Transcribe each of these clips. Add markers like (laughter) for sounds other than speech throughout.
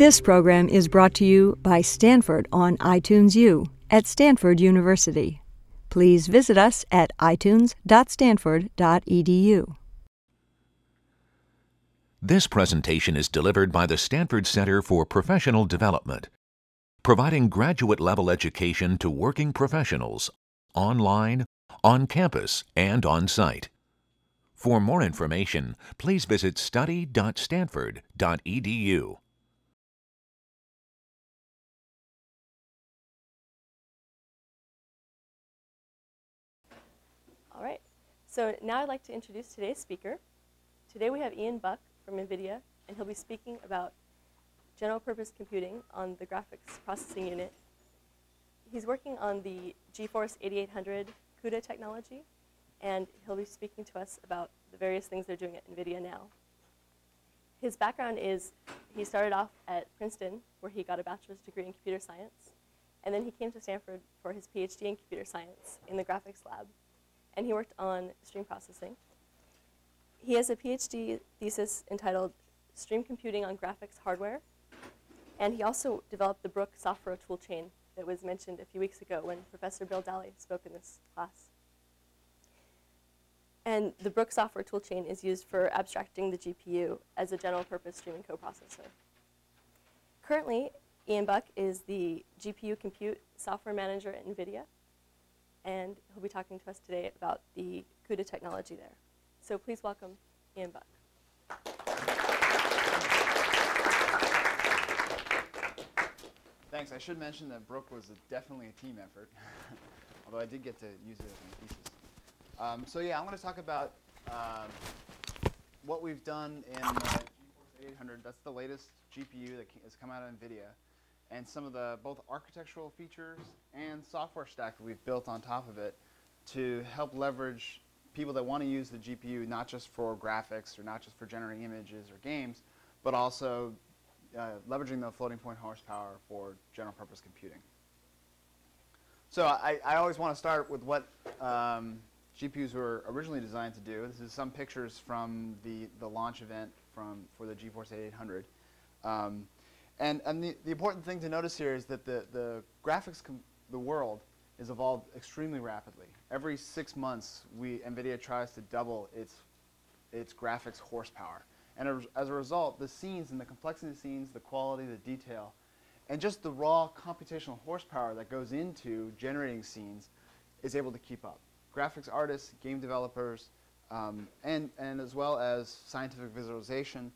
This program is brought to you by Stanford on iTunes U at Stanford University. Please visit us at itunes.stanford.edu. This presentation is delivered by the Stanford Center for Professional Development, providing graduate level education to working professionals online, on campus, and on site. For more information, please visit study.stanford.edu. So now I'd like to introduce today's speaker. Today we have Ian Buck from NVIDIA, and he'll be speaking about general purpose computing on the graphics processing unit. He's working on the GeForce 8800 CUDA technology, and he'll be speaking to us about the various things they're doing at NVIDIA now. His background is he started off at Princeton, where he got a bachelor's degree in computer science, and then he came to Stanford for his PhD in computer science in the graphics lab and he worked on stream processing. He has a PhD thesis entitled Stream Computing on Graphics Hardware, and he also developed the Brook software toolchain that was mentioned a few weeks ago when Professor Bill Dally spoke in this class. And the Brook software toolchain is used for abstracting the GPU as a general purpose streaming coprocessor. Currently, Ian Buck is the GPU compute software manager at NVIDIA, and he'll be talking to us today about the CUDA technology there. So please welcome Ian Buck. Thanks. I should mention that Brook was a, definitely a team effort, (laughs) although I did get to use it as my thesis. Um, so yeah, I'm going to talk about um, what we've done in uh, GeForce 800. That's the latest GPU that has come out of NVIDIA and some of the both architectural features and software stack that we've built on top of it to help leverage people that want to use the GPU not just for graphics or not just for generating images or games, but also uh, leveraging the floating point horsepower for general purpose computing. So I, I always want to start with what um, GPUs were originally designed to do. This is some pictures from the, the launch event from, for the GeForce 8800. Um, and, and the, the important thing to notice here is that the, the graphics, the world, is evolved extremely rapidly. Every six months, we, NVIDIA tries to double its, its graphics horsepower. And as, a result, the scenes and the complexity of the scenes, the quality, the detail, and just the raw computational horsepower that goes into generating scenes is able to keep up. Graphics artists, game developers, um, and, and as well as scientific visualization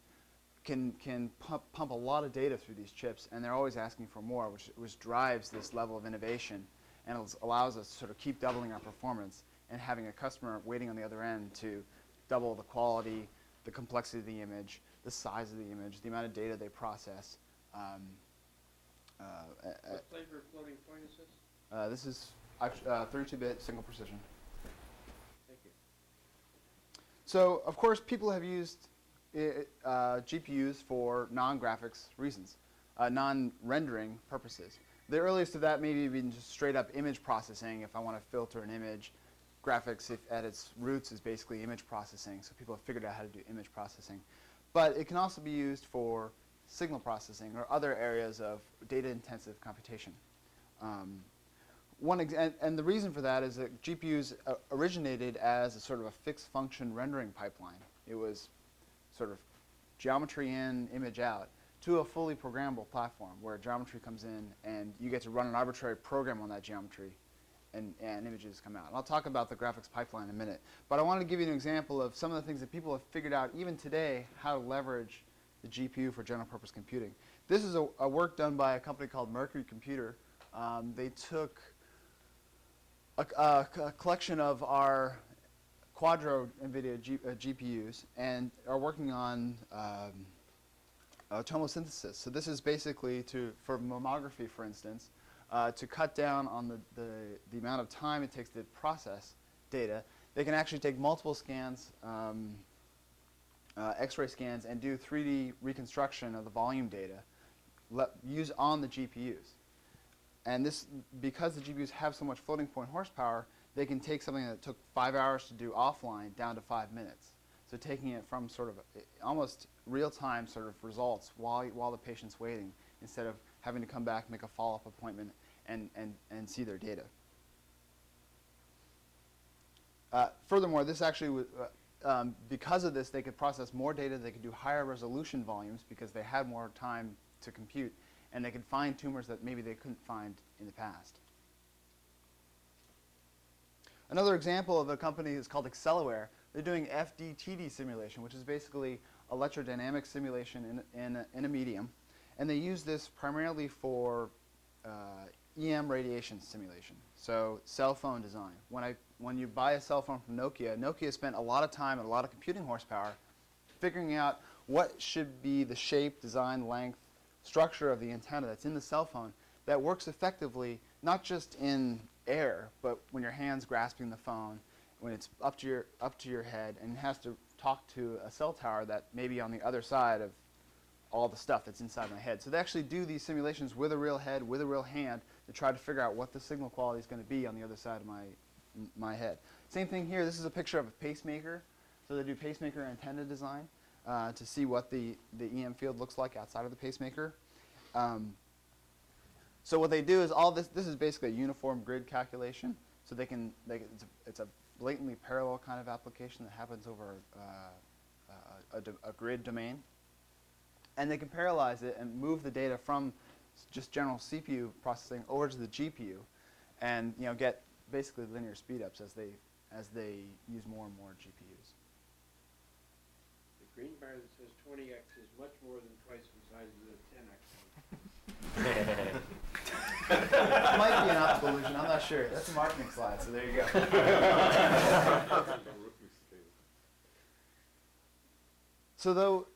can, can pump, pump a lot of data through these chips, and they're always asking for more, which, which drives this level of innovation and allows us to sort of keep doubling our performance and having a customer waiting on the other end to double the quality, the complexity of the image, the size of the image, the amount of data they process. Um, uh, what flavor floating point is this? Uh, this is 32-bit uh, single precision. Thank you. So, of course, people have used uh, GPUs for non-graphics reasons, uh, non-rendering purposes. The earliest of that maybe even just straight up image processing if I want to filter an image. Graphics if at its roots is basically image processing, so people have figured out how to do image processing. But it can also be used for signal processing or other areas of data-intensive computation. Um, one and, and, the reason for that is that GPUs uh, originated as a sort of a fixed function rendering pipeline. It was sort of geometry in, image out, to a fully programmable platform where geometry comes in and you get to run an arbitrary program on that geometry and, and images come out. And I'll talk about the graphics pipeline in a minute. But I want to give you an example of some of the things that people have figured out even today how to leverage the GPU for general purpose computing. This is a, a work done by a company called Mercury Computer. Um, they took a, a, a collection of our Quadro NVIDIA G, uh, GPUs and are working on um, uh, tomosynthesis. So this is basically to, for mammography, for instance, uh, to cut down on the, the, the, amount of time it takes to process data. They can actually take multiple scans, um, uh, X-ray scans, and do 3D reconstruction of the volume data use on the GPUs. And this, because the GPUs have so much floating point horsepower, they can take something that took five hours to do offline down to five minutes. So taking it from sort of almost real-time sort of results while, while the patient's waiting instead of having to come back, make a follow-up appointment, and, and, and see their data. Uh, furthermore, this actually, uh, um, because of this, they could process more data, they could do higher resolution volumes because they had more time to compute, and they could find tumors that maybe they couldn't find in the past. Another example of a company is called Acceleware. They're doing FDTD simulation, which is basically electrodynamic simulation in, in, a, in a medium. And they use this primarily for uh, EM radiation simulation, so cell phone design. When, I, when you buy a cell phone from Nokia, Nokia spent a lot of time and a lot of computing horsepower figuring out what should be the shape, design, length, structure of the antenna that's in the cell phone that works effectively not just in air, but when your hand's grasping the phone, when it's up to your up to your head, and has to talk to a cell tower that may be on the other side of all the stuff that's inside my head. So they actually do these simulations with a real head, with a real hand, to try to figure out what the signal quality is going to be on the other side of my my head. Same thing here. This is a picture of a pacemaker. So they do pacemaker antenna design uh, to see what the the EM field looks like outside of the pacemaker. Um, so what they do is all this. This is basically a uniform grid calculation. So they can. They, it's, a, it's a blatantly parallel kind of application that happens over uh, a, a, a grid domain, and they can parallelize it and move the data from just general CPU processing over to the GPU, and you know get basically linear speedups as they as they use more and more GPUs. The green bar that says twenty X is much more than twice the size of the ten X one. (laughs) (laughs) It might be an (laughs) optical illusion. I'm not sure. That's a marketing slide. So there you go. (laughs) So though,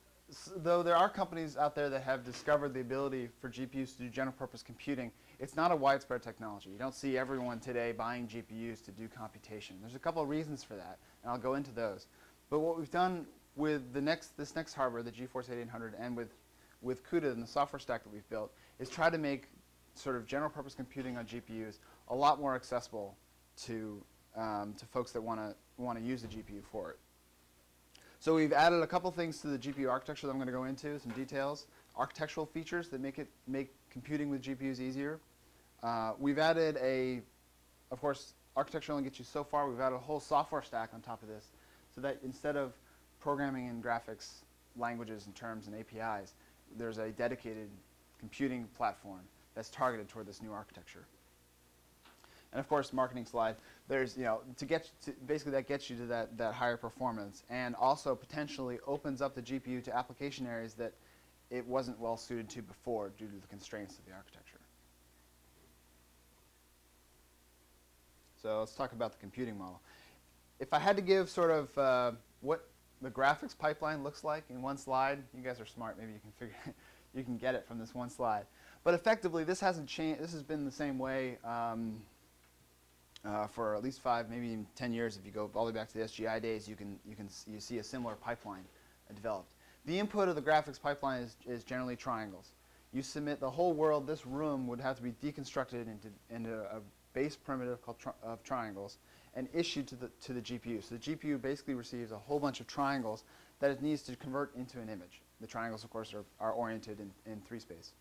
though there are companies out there that have discovered the ability for GPUs to do general purpose computing, it's not a widespread technology. You don't see everyone today buying GPUs to do computation. There's a couple of reasons for that, and I'll go into those. But what we've done with the next, this next hardware, the GeForce 8800, and with, with CUDA and the software stack that we've built, is try to make sort of general purpose computing on GPUs a lot more accessible to, um, to folks that want to want to use the GPU for it. So we've added a couple things to the GPU architecture that I'm going to go into, some details, architectural features that make it make computing with GPUs easier. Uh, we've added a, of course, architecture only gets you so far. We've added a whole software stack on top of this, so that instead of programming in graphics languages and terms and APIs, there's a dedicated computing platform that's targeted toward this new architecture. And of course, marketing slide. There's, you know, to get to, basically that gets you to that, that higher performance, and also potentially opens up the GPU to application areas that it wasn't well suited to before due to the constraints of the architecture. So let's talk about the computing model. If I had to give sort of uh, what the graphics pipeline looks like in one slide, you guys are smart. Maybe you can figure, (laughs) you can get it from this one slide. But effectively, this hasn't changed. This has been the same way um, uh, for at least five, maybe even 10 years. If you go all the way back to the SGI days, you can you can you see a similar pipeline developed. The input of the graphics pipeline is, is generally triangles. You submit the whole world. This room would have to be deconstructed into into a base primitive called tri- of triangles and issued to the to the GPU. So the GPU basically receives a whole bunch of triangles that it needs to convert into an image. The triangles, of course, are, are oriented in, in three space.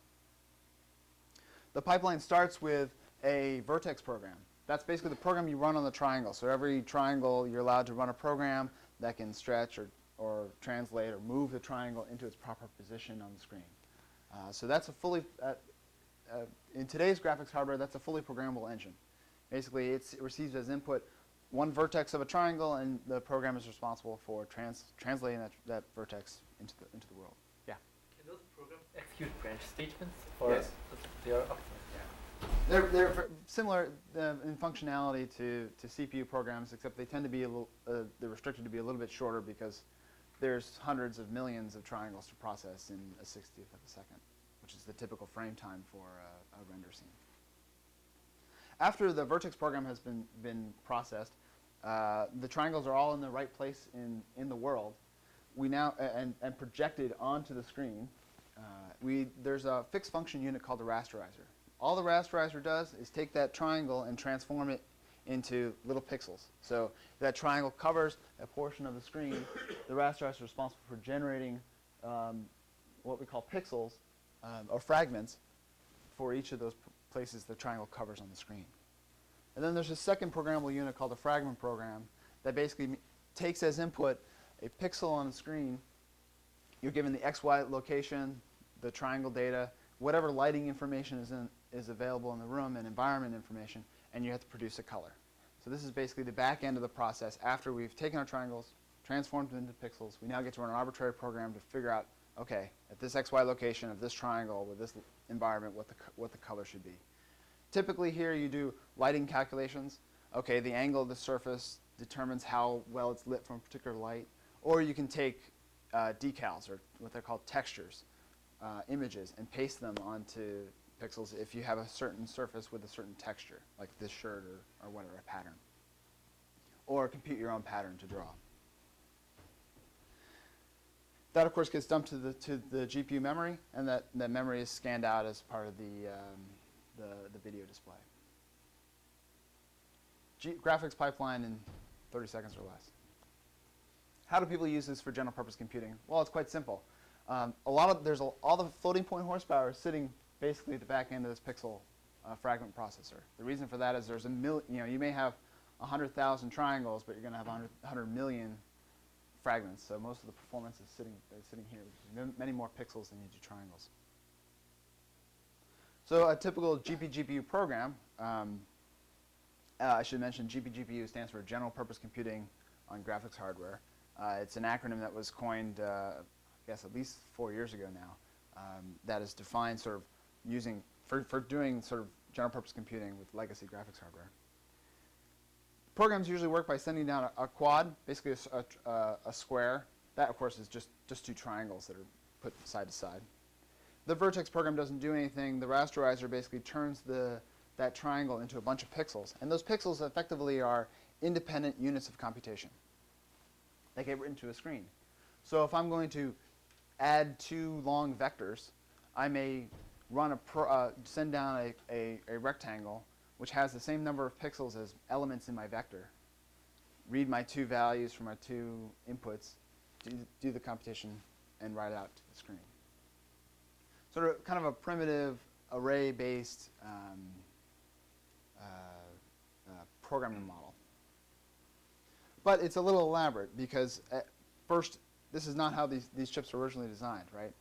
The pipeline starts with a vertex program. That's basically the program you run on the triangle. So every triangle, you're allowed to run a program that can stretch or, or translate or move the triangle into its proper position on the screen. Uh, so that's a fully, uh, uh, in today's graphics hardware, that's a fully programmable engine. Basically, it's, it receives as input one vertex of a triangle, and the program is responsible for trans, translating that, that vertex into the, into the world. Yeah. Can those programs execute branch statements? Or Yes. They are. Okay. They're, they're similar uh, in functionality to, to CPU programs, except they tend to be a little, uh, they're restricted to be a little bit shorter because there's hundreds of millions of triangles to process in a 60th of a second, which is the typical frame time for uh, a render scene. After the vertex program has been, been processed, uh, the triangles are all in the right place in, in the world. We now, and, and projected onto the screen, uh, we, there's a fixed function unit called the rasterizer. All the rasterizer does is take that triangle and transform it into little pixels. So that triangle covers a portion of the screen. the rasterizer is responsible for generating um, what we call pixels um, or fragments for each of those places the triangle covers on the screen. And then there's a second programmable unit called the fragment program that basically takes as input a pixel on the screen. You're given the XY location, the triangle data, whatever lighting information is, in, is available in the room, and environment information, and you have to produce a color. So this is basically the back end of the process. After we've taken our triangles, transformed them into pixels, we now get to run an arbitrary program to figure out, okay, at this XY location of this triangle with this environment, what the, what the color should be. Typically here you do lighting calculations. Okay, the angle of the surface determines how well it's lit from a particular light. Or you can take uh, decals, or what they're called textures, uh, images, and paste them onto pixels if you have a certain surface with a certain texture, like this shirt or, or whatever, a pattern. Or compute your own pattern to draw. That, of course, gets dumped to the, to the GPU memory, and that, that memory is scanned out as part of the, um, the, the video display. G- graphics pipeline in 30 seconds or less. How do people use this for general purpose computing? Well, it's quite simple. Um, a lot of there's a, all the floating point horsepower sitting basically at the back end of this pixel uh, fragment processor. The reason for that is there's a million. you know, you may have 100,000 triangles, but you're going to have 100, 100 million fragments. So most of the performance is sitting is sitting here. Many more pixels than you do triangles. So a typical GPGPU program, um, uh, I should mention GPGPU stands for General Purpose Computing on Graphics Hardware. Uh, it's an acronym that was coined, guess, at least four years ago now. Um, that is defined sort of using for, for doing sort of general purpose computing with legacy graphics hardware. Programs usually work by sending down a, a quad, basically a a, uh, a square. That, of course, is just, just two triangles that are put side to side. The vertex program doesn't do anything. The rasterizer basically turns the, that triangle into a bunch of pixels. And those pixels effectively are independent units of computation. They get written to a screen. So if I'm going to add two long vectors, I may run a pro, uh, send down a, a, a rectangle which has the same number of pixels as elements in my vector, read my two values from my two inputs, do, do the computation, and write it out to the screen. Sort of kind of a primitive array-based um, uh, uh, programming model. But it's a little elaborate because first, this is not how these, these chips were originally designed, right?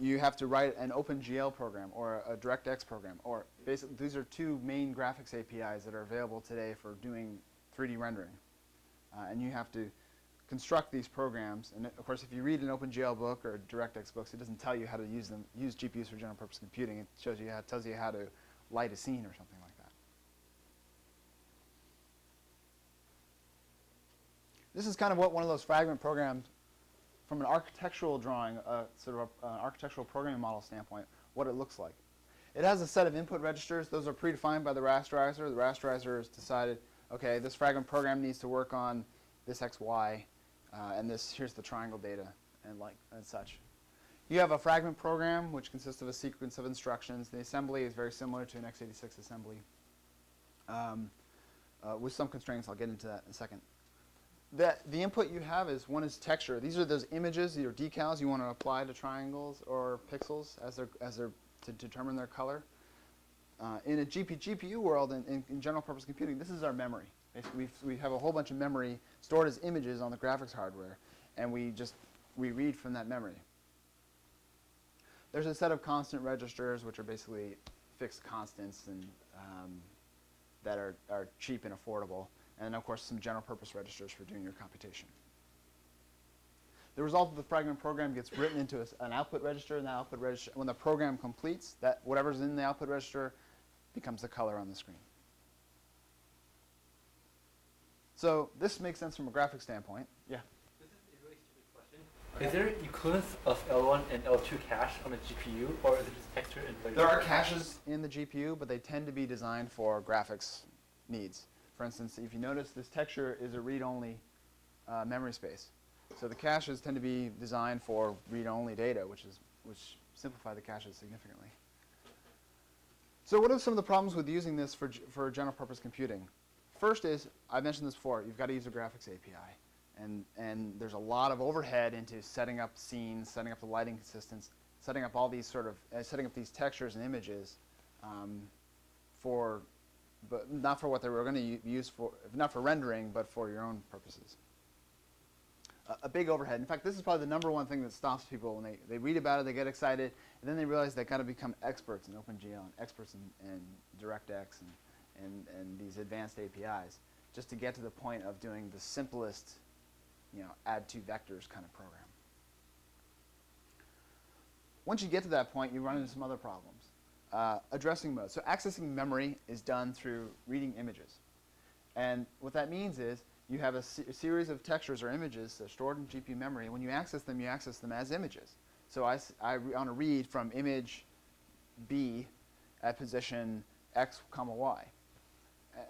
You have to write an OpenGL program or a, DirectX program, or basically these are two main graphics APIs that are available today for doing 3D rendering. Uh, and you have to construct these programs. And of course, if you read an OpenGL book or DirectX books, it doesn't tell you how to use them, use GPUs for general purpose computing. It shows you how, tells you how to light a scene or something like that. This is kind of what one of those fragment programs, from an architectural drawing, uh, sort of a, an architectural programming model standpoint, what it looks like. It has a set of input registers. Those are predefined by the rasterizer. The rasterizer has decided, okay, this fragment program needs to work on this XY, uh, and this here's the triangle data, and like and such. You have a fragment program which consists of a sequence of instructions. The assembly is very similar to an x86 assembly, um, uh, with some constraints. I'll get into that in a second. That the input you have is one is texture. These are those images, either decals you want to apply to triangles or pixels as they're as they're to determine their color. Uh, in a GP, GPU world, in, in, in general purpose computing, this is our memory. Basically, we have a whole bunch of memory stored as images on the graphics hardware, and we just we read from that memory. There's a set of constant registers, which are basically fixed constants and um, that are, are cheap and affordable, and of course some general purpose registers for doing your computation. The result of the fragment program gets written into a s an output register, and that output register, when the program completes, that whatever's in the output register becomes the color on the screen. So this makes sense from a graphic standpoint. Yeah. This is a really stupid question. Is there equivalence of L1 and L2 cache on a GPU, or is it just texture and regular? There are caches in the GPU, but they tend to be designed for graphics needs. For instance, if you notice, this texture is a read-only uh, memory space. So the caches tend to be designed for read-only data, which is which simplify the caches significantly. So what are some of the problems with using this for, for general purpose computing? first is, I mentioned this before, you've got to use a graphics API. And, and there's a lot of overhead into setting up scenes, setting up the lighting consistence, setting up all these sort of, uh, setting up these textures and images um, for, but not for what they were going to use for, not for rendering, but for your own purposes. A, big overhead. In fact, this is probably the number one thing that stops people when they, they read about it, they get excited, and then they realize they've got to become experts in OpenGL and experts in, in DirectX and, and, and these advanced APIs just to get to the point of doing the simplest you know, add two vectors kind of program. Once you get to that point, you run into some other problems. Uh, addressing mode. So accessing memory is done through reading images. And what that means is you have a, se a series of textures or images that are stored in GPU memory. When you access them, you access them as images. So I, I want to read from image B at position x comma y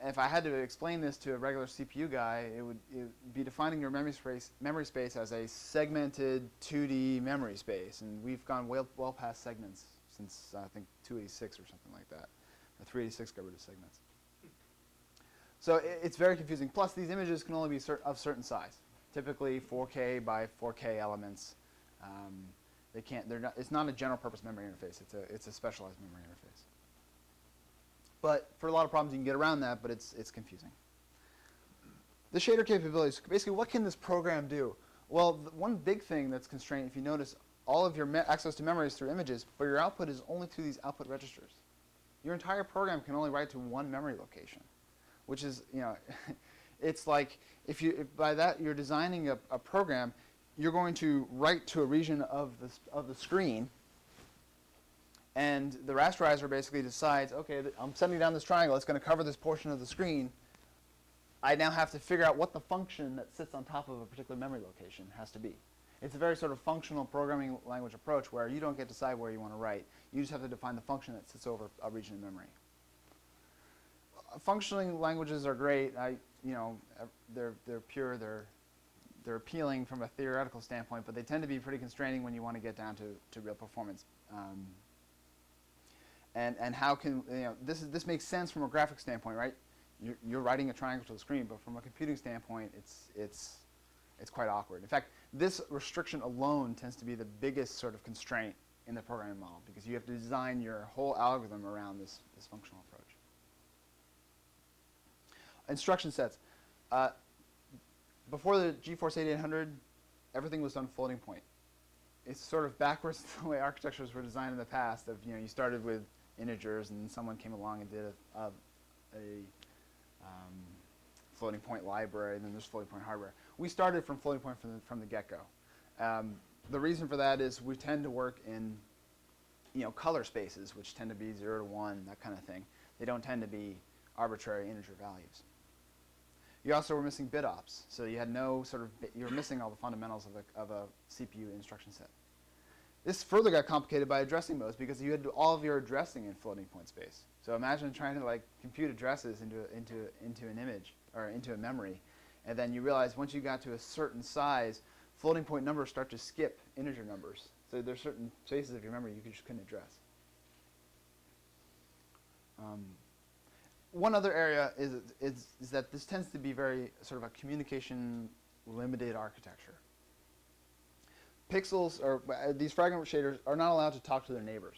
if I had to explain this to a regular CPU guy, it would, it would, be defining your memory space, memory space as a segmented 2D memory space. And we've gone well, well past segments since, I think, 286 or something like that. Or 386 got rid of segments. So it, it's very confusing. Plus, these images can only be of certain size, typically 4K by 4K elements. Um, they can't, they're not, it's not a general purpose memory interface. It's a, it's a specialized memory interface. But for a lot of problems, you can get around that, but it's, it's confusing. The shader capabilities, basically what can this program do? Well, one big thing that's constrained, if you notice, all of your access to memory is through images, but your output is only through these output registers. Your entire program can only write to one memory location, which is, you know, (laughs) it's like if you, if by that you're designing a, a program, you're going to write to a region of the, of the screen and the rasterizer basically decides, okay, I'm sending down this triangle. It's going to cover this portion of the screen. I now have to figure out what the function that sits on top of a particular memory location has to be. It's a very sort of functional programming language approach where you don't get to decide where you want to write. You just have to define the function that sits over a region of memory. Functioning languages are great. I, you know, they're, they're pure, they're, they're appealing from a theoretical standpoint, but they tend to be pretty constraining when you want to get down to, to real performance. Um, and, and how can, you know, this, is, this makes sense from a graphic standpoint, right? You're, you're writing a triangle to the screen, but from a computing standpoint, it's, it's, it's quite awkward. In fact, this restriction alone tends to be the biggest sort of constraint in the programming model because you have to design your whole algorithm around this, this functional approach. Instruction sets. Uh, before the GeForce 8800, everything was done floating point. It's sort of backwards (laughs) the way architectures were designed in the past of, you know, you started with integers, and someone came along and did a, a, a um, floating point library, and then there's floating point hardware. We started from floating point from the, from the get-go. Um, the reason for that is we tend to work in you know, color spaces, which tend to be 0 to 1, that kind of thing. They don't tend to be arbitrary integer values. You also were missing bit ops, so you had no sort of, you were missing all the fundamentals of a, of a CPU instruction set. This further got complicated by addressing modes because you had all of your addressing in floating point space. So imagine trying to like compute addresses into, into, into an image or into a memory. And then you realize once you got to a certain size, floating point numbers start to skip integer numbers. So there's certain spaces of your memory you just couldn't address. Um, one other area is, is, is that this tends to be very sort of a communication limited architecture pixels or uh, these fragment shaders are not allowed to talk to their neighbors.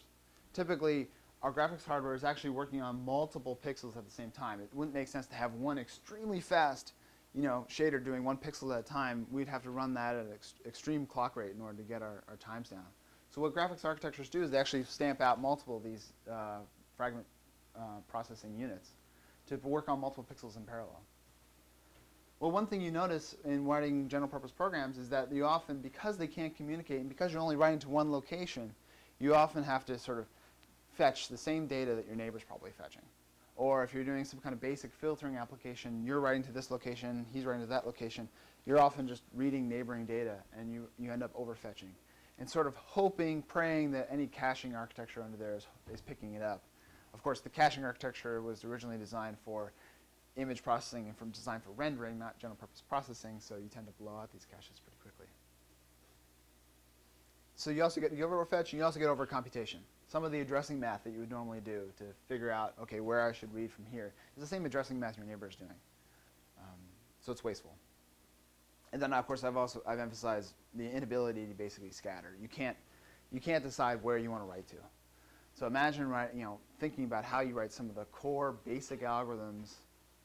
Typically, our graphics hardware is actually working on multiple pixels at the same time. It wouldn't make sense to have one extremely fast you know, shader doing one pixel at a time. We'd have to run that at an ex extreme clock rate in order to get our, our times down. So what graphics architectures do is they actually stamp out multiple of these uh, fragment uh, processing units to work on multiple pixels in parallel. Well, one thing you notice in writing general purpose programs is that you often, because they can't communicate and because you're only writing to one location, you often have to sort of fetch the same data that your neighbor's probably fetching. Or if you're doing some kind of basic filtering application, you're writing to this location, he's writing to that location, you're often just reading neighboring data and you, you end up overfetching. And sort of hoping, praying that any caching architecture under there is, is picking it up. Of course, the caching architecture was originally designed for image processing and from design for rendering, not general purpose processing, so you tend to blow out these caches pretty quickly. So you also get, you over fetch and you also get over computation. Some of the addressing math that you would normally do to figure out, okay, where I should read from here is the same addressing math your neighbor is doing. Um, so it's wasteful. And then of course I've also I've emphasized the inability to basically scatter. You can't you can't decide where you want to write to. So imagine right, you know, thinking about how you write some of the core basic algorithms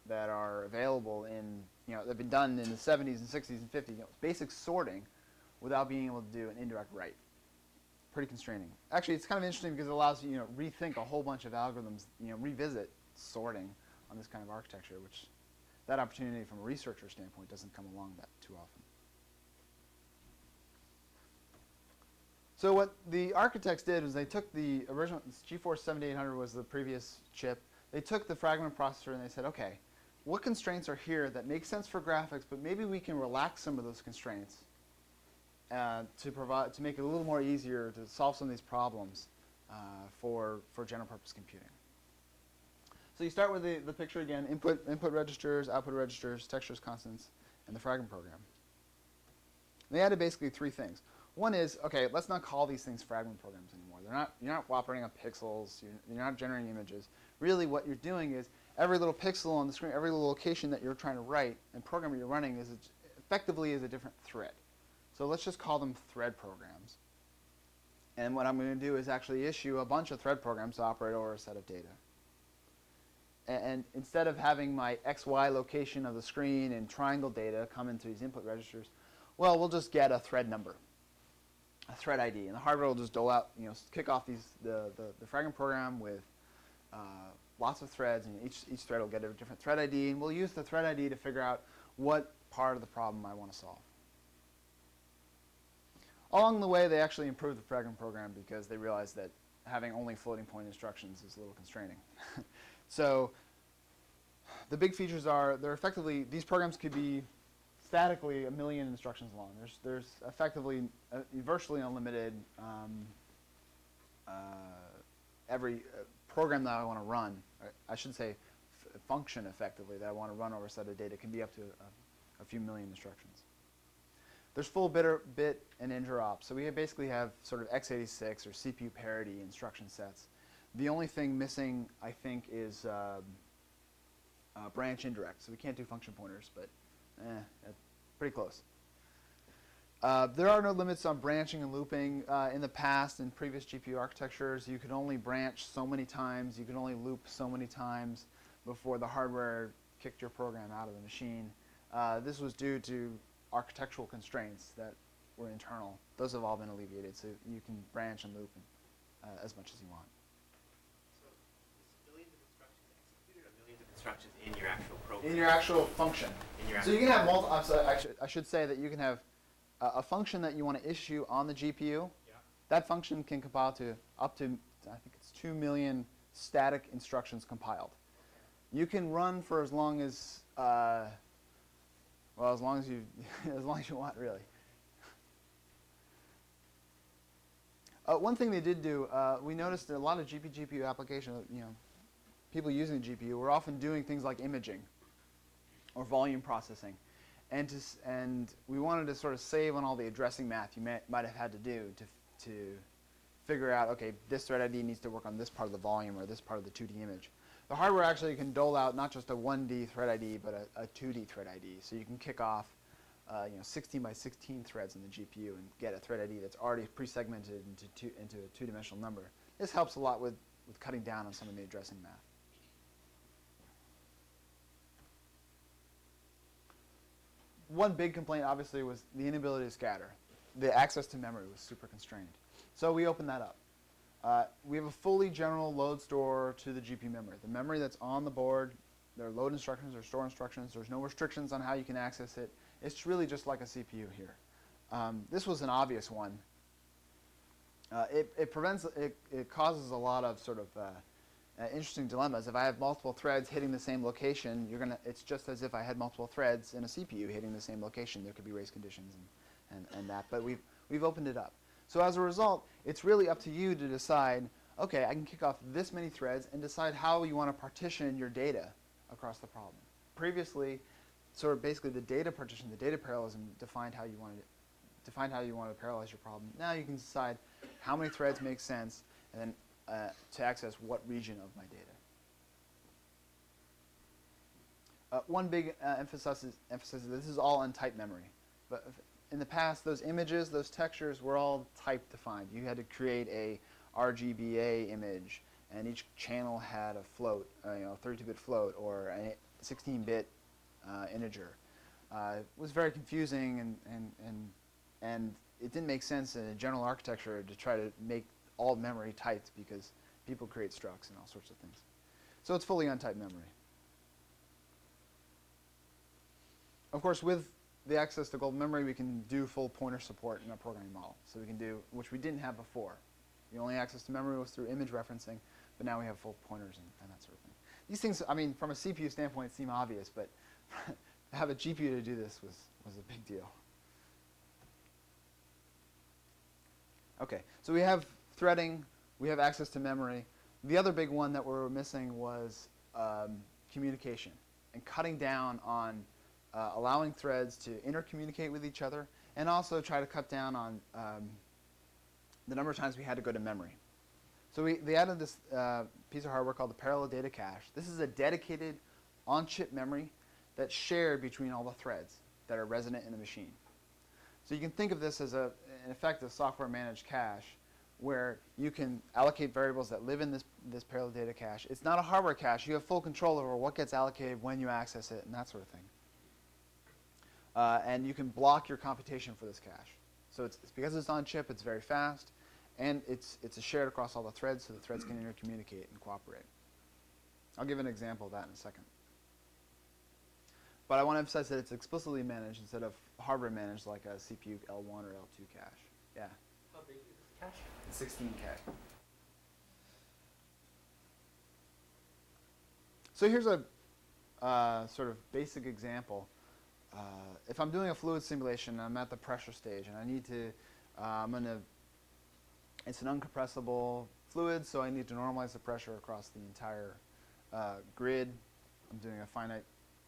that are available in, you know, that have been done in the 70s and 60s and 50s, you know, basic sorting without being able to do an indirect write. Pretty constraining. Actually, it's kind of interesting because it allows you, you know, rethink a whole bunch of algorithms, you know, revisit sorting on this kind of architecture, which that opportunity from a researcher standpoint doesn't come along that too often. So what the architects did was they took the original GeForce 7800 was the previous chip. They took the fragment processor and they said, okay, what constraints are here that make sense for graphics, but maybe we can relax some of those constraints uh, to provide to make it a little more easier to solve some of these problems uh, for for general purpose computing. So you start with the, the picture again, input, input registers, output registers, textures, constants, and the fragment program. They added basically three things. One is, okay, let's not call these things fragment programs anymore. They're not, you're not operating on pixels. You're, you're not generating images. Really what you're doing is every little pixel on the screen, every little location that you're trying to write and program you're running is a, effectively is a different thread. So let's just call them thread programs. And what I'm going to do is actually issue a bunch of thread programs to operate over a set of data and instead of having my XY location of the screen and triangle data come into these input registers, well, we'll just get a thread number, a thread ID, and the hardware will just dole out, you know, kick off these the, the, the fragment program with uh, lots of threads, and each, each thread will get a different thread ID, and we'll use the thread ID to figure out what part of the problem I want to solve. Along the way, they actually improved the fragment program because they realized that having only floating point instructions is a little constraining. (laughs) So the big features are they're effectively these programs could be statically a million instructions long. There's there's effectively uh, virtually unlimited um, uh, every uh, program that I want to run. I should say function effectively that I want to run over a set of data can be up to a, a few million instructions. There's full bit, bit and interop. So we basically have sort of x86 or CPU parity instruction sets the only thing missing, I think, is um, uh, branch indirect. So we can't do function pointers, but eh, pretty close. Uh, there are no limits on branching and looping. Uh, in the past, in previous GPU architectures, you could only branch so many times, you could only loop so many times before the hardware kicked your program out of the machine. Uh, this was due to architectural constraints that were internal. Those have all been alleviated, so you can branch and loop uh, as much as you want. instructions in your actual program. In your actual function. In Your so you can have multiple. I should, I should say that you can have uh, a function that you want to issue on the GPU. Yeah. That function can compile to up to I think it's two million static instructions compiled. You can run for as long as uh, well as long as you (laughs) as long as you want really. Uh, one thing they did do, uh, we noticed that a lot of GP GPU applications, you know, people using the GPU were often doing things like imaging or volume processing. And, to, and we wanted to sort of save on all the addressing math you may, might have had to do to, to figure out, okay, this thread ID needs to work on this part of the volume or this part of the 2D image. The hardware actually can dole out not just a 1D thread ID, but a, a 2D thread ID. So you can kick off uh, you know, 16 by 16 threads in the GPU and get a thread ID that's already pre-segmented into, two, into a two-dimensional number. This helps a lot with, with cutting down on some of the addressing math. one big complaint obviously was the inability to scatter. The access to memory was super constrained. So we opened that up. Uh, we have a fully general load store to the GPU memory. The memory that's on the board, there are load instructions or store instructions. There's no restrictions on how you can access it. It's really just like a CPU here. Um, this was an obvious one. Uh, it, it prevents, it, it causes a lot of sort of uh, uh, interesting dilemmas. If I have multiple threads hitting the same location, you're gonna, it's just as if I had multiple threads in a CPU hitting the same location. There could be race conditions and, and, and that, but we've, we've opened it up. So as a result, it's really up to you to decide, okay, I can kick off this many threads and decide how you want to partition your data across the problem. Previously, sort of basically the data partition, the data parallelism defined how you wanted it, defined how you want to parallelize your problem. Now you can decide how many threads make sense, and then uh, to access what region of my data. Uh, one big uh, emphasis is, emphasis is this is all untyped memory. But in the past, those images, those textures were all type defined. You had to create a RGBA image, and each channel had a float, uh, you know, 32-bit float or a 16-bit uh, integer. Uh, it was very confusing, and, and, and, and it didn't make sense in a general architecture to try to make all memory typed because people create structs and all sorts of things. So it's fully untyped memory. Of course, with the access to global memory, we can do full pointer support in our programming model. So we can do, which we didn't have before. The only access to memory was through image referencing, but now we have full pointers and, and that sort of thing. These things, I mean, from a CPU standpoint, seem obvious, but (laughs) to have a GPU to do this was, was a big deal. Okay, so we have threading, we have access to memory. The other big one that we were missing was um, communication and cutting down on uh, allowing threads to intercommunicate with each other and also try to cut down on um, the number of times we had to go to memory. So we, they added this uh, piece of hardware called the parallel data cache. This is a dedicated on-chip memory that's shared between all the threads that are resident in the machine. So you can think of this as a, in effect, a software managed cache where you can allocate variables that live in this, this parallel data cache. It's not a hardware cache. You have full control over what gets allocated, when you access it, and that sort of thing. Uh, and you can block your computation for this cache. So it's, it's because it's on chip, it's very fast, and it's, it's shared across all the threads so the threads can intercommunicate and cooperate. I'll give an example of that in a second. But I want to emphasize that it's explicitly managed instead of hardware managed like a CPU L1 or L2 cache. Yeah, How big is this cache? 16K. So here's a uh, sort of basic example. Uh, if I'm doing a fluid simulation, I'm at the pressure stage, and I need to, uh, I'm to, it's an uncompressible fluid, so I need to normalize the pressure across the entire uh, grid. I'm doing a finite,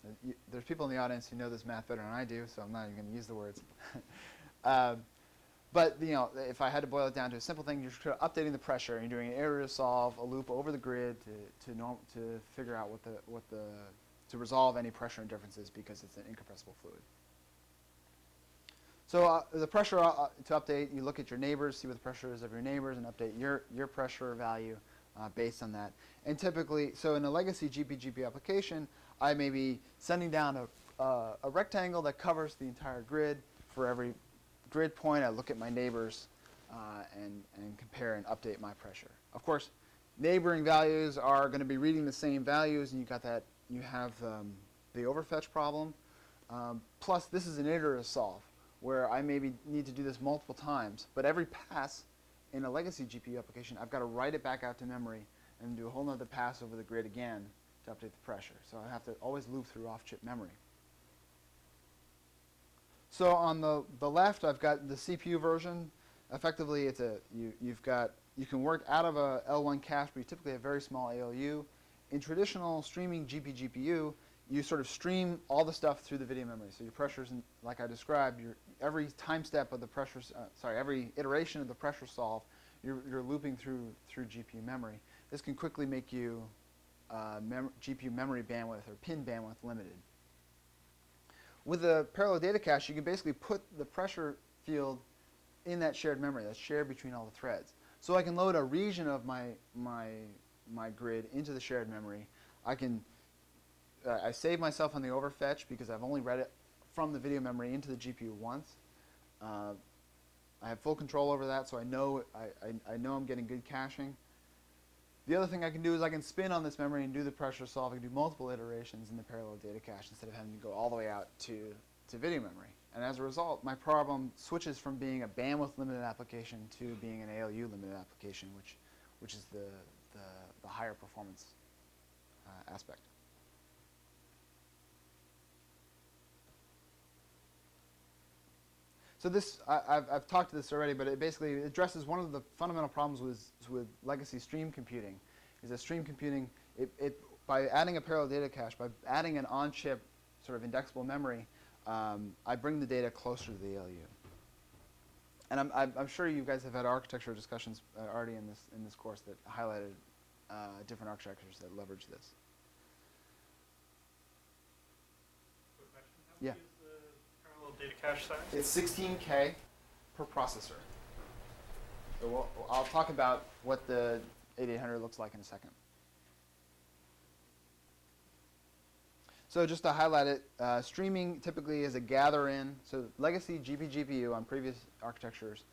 uh, there's people in the audience who know this math better than I do, so I'm not even going to use the words. (laughs) um, but you know, if I had to boil it down to a simple thing, you're updating the pressure, and you're doing an area solve, a loop over the grid to to norm, to figure out what the what the to resolve any pressure differences because it's an incompressible fluid. So uh, the pressure uh, to update, you look at your neighbors, see what the pressure is of your neighbors, and update your your pressure value uh, based on that. And typically, so in a legacy GPGPU application, I may be sending down a, a rectangle that covers the entire grid for every grid point. I look at my neighbors uh, and, and compare and update my pressure. Of course, neighboring values are going to be reading the same values, and you've got that. You have um, the overfetch problem. Um, plus, this is an iterative solve where I maybe need to do this multiple times. But every pass in a legacy GPU application, I've got to write it back out to memory and do a whole nother pass over the grid again to update the pressure. So I have to always loop through off-chip memory. So on the, the left, I've got the CPU version. Effectively, it's a you, you've got you can work out of a L1 cache, but you typically have very small ALU. In traditional streaming GP GPU, you sort of stream all the stuff through the video memory. So your pressures, in, like I described, your, every time step of the pressure, uh, sorry, every iteration of the pressure solve, you're, you're looping through through GPU memory. This can quickly make you uh, mem GPU memory bandwidth or pin bandwidth limited. With the parallel data cache, you can basically put the pressure field in that shared memory that's shared between all the threads. So I can load a region of my my my grid into the shared memory. I can uh, I save myself on the overfetch because I've only read it from the video memory into the GPU once. Uh, I have full control over that, so I know I, I, I know I'm getting good caching. The other thing I can do is I can spin on this memory and do the pressure solve. I can do multiple iterations in the parallel data cache instead of having to go all the way out to, to video memory. And as a result, my problem switches from being a bandwidth limited application to being an ALU limited application, which, which is the, the, higher performance uh, aspect. So this, I, have I've talked to this already, but it basically addresses one of the fundamental problems with, with legacy stream computing, is that stream computing, it, it, by adding a parallel data cache, by adding an on-chip sort of indexable memory, um, I bring the data closer to the ALU. And I'm, I'm, I'm sure you guys have had architecture discussions uh, already in this, in this course that highlighted uh, different architectures that leverage this. Yeah. Parallel data cache size? It's 16K per processor. So we'll, I'll talk about what the 8800 looks like in a second. So just to highlight it, uh, streaming typically is a gather in. So legacy GP GPU on previous architectures,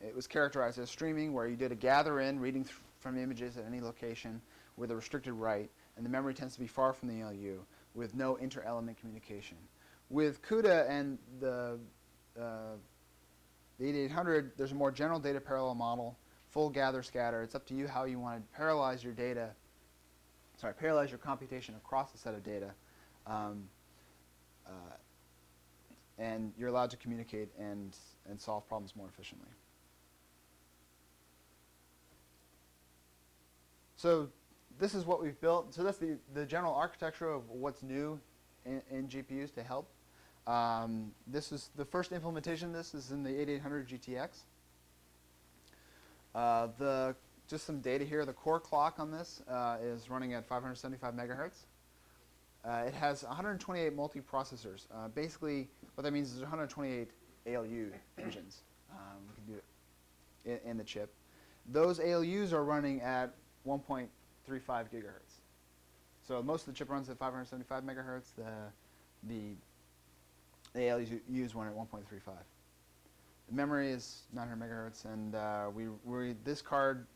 it was characterized as streaming where you did a gather in, reading from images at any location with a restricted write, and the memory tends to be far from the LU with no inter-element communication. With CUDA and the, uh, the 8800, there's a more general data parallel model, full gather scatter. It's up to you how you want to parallelize your data, sorry, parallelize your computation across a set of data. Um, uh, and you're allowed to communicate and, and solve problems more efficiently. So this is what we've built. So that's the, the general architecture of what's new in, in GPUs to help. Um, this is the first implementation of this is in the 8800 GTX. Uh, the just some data here. The core clock on this uh, is running at 575 megahertz. Uh, it has 128 multiprocessors. Uh, basically, what that means is 128 ALU engines. Um, in, in the chip. Those ALUs are running at 1.35 gigahertz. So most of the chip runs at 575 megahertz. The the ALUs use one at 1.35. The memory is 900 megahertz, and uh, we, we this card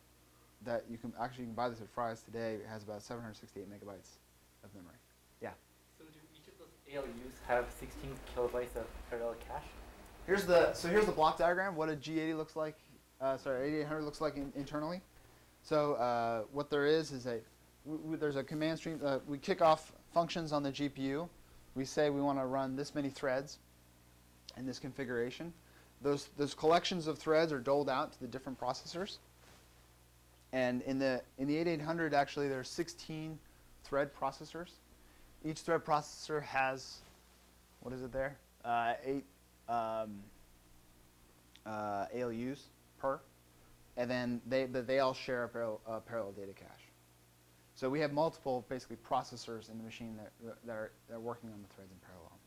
that you can actually you can buy this at Fry's today has about 768 megabytes of memory. Yeah. So do each of those ALUs have 16 kilobytes of parallel cache? Here's the so here's the block diagram. What a G80 looks like. Uh, sorry, 8800 looks like in, internally. So uh, what there is is w- there's a command stream. Uh, we kick off functions on the GPU. We say we want to run this many threads in this configuration. Those those collections of threads are doled out to the different processors. And in the in the 8800 actually there's 16 thread processors. Each thread processor has what is it there? Uh, eight um, uh, ALUs per, and then they but they all share a parallel, uh, parallel data cache. So we have multiple basically processors in the machine that that are, that are working on the threads in parallel.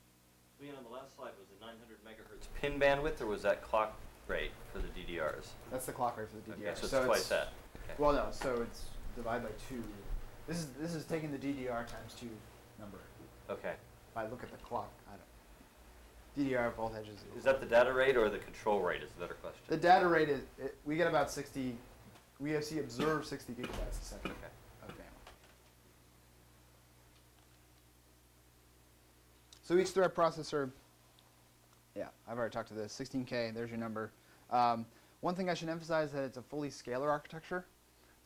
Leon, on the last slide, was it 900 megahertz pin bandwidth, or was that clock rate for the DDRs? That's the clock rate for the DDRs. Okay, so it's twice that. Okay. Well, no, so it's divided by two. This is this is taking the DDR times two number. Okay. If I look at the clock, I don't. DDR. Is that the data rate or the control rate is the better question? The data rate is it, we get about 60. We have see observe 60 gigabytes a second Okay. of bandwidth. So each thread processor, yeah, I've already talked to this. 16K, there's your number. Um, one thing I should emphasize is that it's a fully scalar architecture.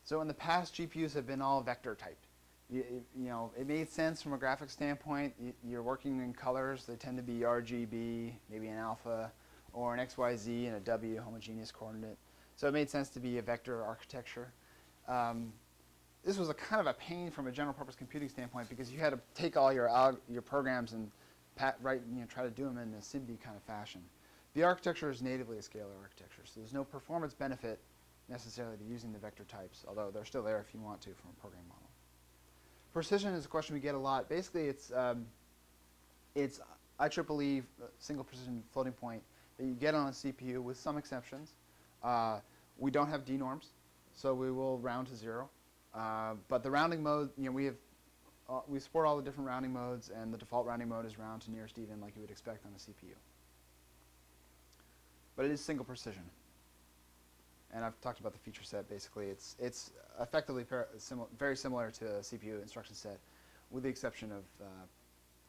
So in the past, GPUs have been all vector typed. You, you know, it made sense from a graphics standpoint. You, you're working in colors. They tend to be RGB, maybe an alpha, or an XYZ and a W homogeneous coordinate. So it made sense to be a vector architecture. Um, this was a kind of a pain from a general purpose computing standpoint because you had to take all your your programs and pat, write, you know, try to do them in a SIMD kind of fashion. The architecture is natively a scalar architecture, so there's no performance benefit necessarily to using the vector types, although they're still there if you want to from a program model. Precision is a question we get a lot. Basically, it's um, it's IEEE uh, single precision floating point that you get on a CPU with some exceptions. Uh, we don't have denorms, so we will round to zero. Uh, but the rounding mode, you know, we have uh, we support all the different rounding modes, and the default rounding mode is round to nearest even, like you would expect on a CPU. But it is single precision, and I've talked about the feature set. Basically, it's it's effectively simil- very similar to a CPU instruction set, with the exception of, uh,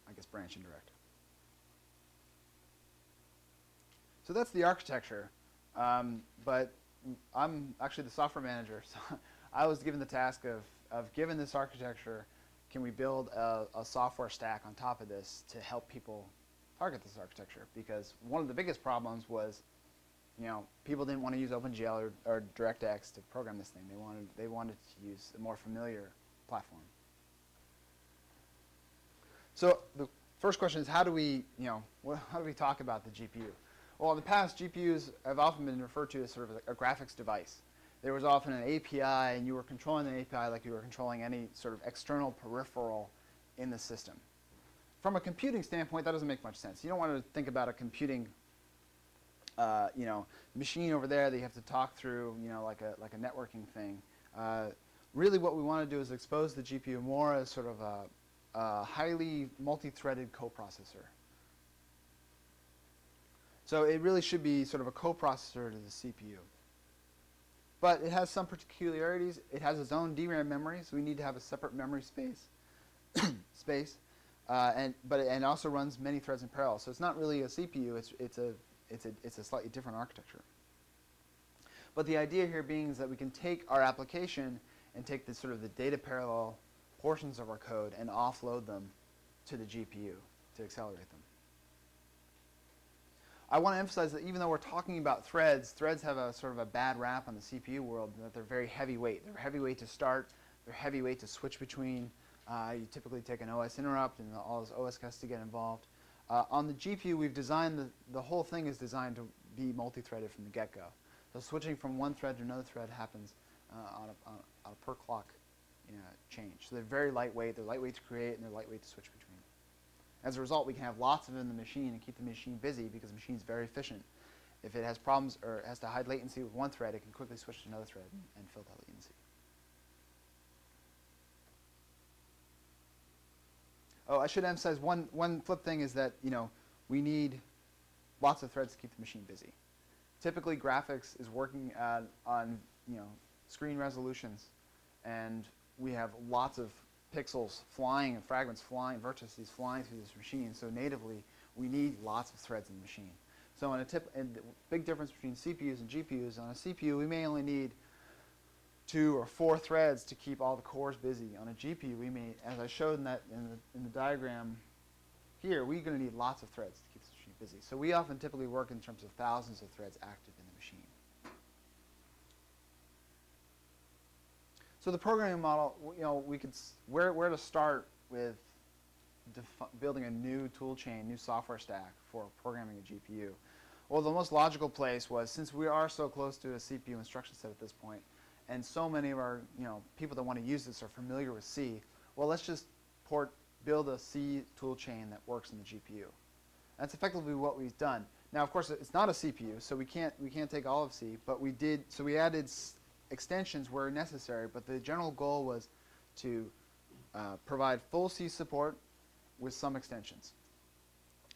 I guess, branch indirect. So that's the architecture. Um, but I'm actually the software manager, (laughs) so I was given the task of, of given this architecture, can we build a, a software stack on top of this to help people target this architecture? Because one of the biggest problems was, you know, people didn't want to use OpenGL or, or DirectX to program this thing. They wanted, they wanted to use a more familiar platform. So the first question is, how do we, you know, how do we talk about the GPU? Well, in the past, GPUs have often been referred to as sort of a graphics device. There was often an API, and you were controlling the API like you were controlling any sort of external peripheral in the system. from a computing standpoint, that doesn't make much sense. You don't want to think about a computing, uh, you know, machine over there that you have to talk through, you know, like a like a networking thing. Uh, really, what we want to do is expose the GPU more as sort of a, a highly multi-threaded coprocessor. So it really should be sort of a coprocessor to the CPU. But it has some peculiarities. It has its own DRAM memory, so we need to have a separate memory space. (coughs) space, uh, and but it, and also runs many threads in parallel. So it's not really a CPU. It's it's a it's a it's a slightly different architecture. But the idea here being is that we can take our application and take the sort of the data parallel portions of our code and offload them to the GPU to accelerate them. I want to emphasize that even though we're talking about threads, threads have a sort of a bad rap on the CPU world that they're very heavyweight. They're heavyweight to start, they're heavyweight to switch between. Uh, you typically take an OS interrupt and all this OS has to get involved. Uh, on the GPU, we've designed the, the whole thing is designed to be multi-threaded from the get-go. So switching from one thread to another thread happens uh, on, a, on, a, on, a, per clock you know, change. So they're very lightweight. They're lightweight to create and they're lightweight to switch between. As a result, we can have lots of them in the machine and keep the machine busy because the machine is very efficient. If it has problems or has to hide latency with one thread, it can quickly switch to another thread and fill that latency. Oh, I should emphasize one, one flip thing is that, you know, we need lots of threads to keep the machine busy. Typically, graphics is working at, on, you know, screen resolutions, and we have lots of pixels flying and fragments flying, vertices flying through this machine. So natively, we need lots of threads in the machine. So on a tip, and the big difference between CPUs and GPUs, on a CPU, we may only need two or four threads to keep all the cores busy. On a GPU, we may, as I showed in, that, in, the, in the diagram here, we're going to need lots of threads to keep the machine busy. So we often typically work in terms of thousands of threads active in the machine. So the programming model, you know, we could where where to start with building a new tool chain, new software stack for programming a GPU. Well, the most logical place was since we are so close to a CPU instruction set at this point, and so many of our you know people that want to use this are familiar with C. Well, let's just port build a C tool chain that works in the GPU. That's effectively what we've done. Now, of course, it's not a CPU, so we can't we can't take all of C, but we did. So we added extensions where necessary, but the general goal was to uh, provide full C support with some extensions.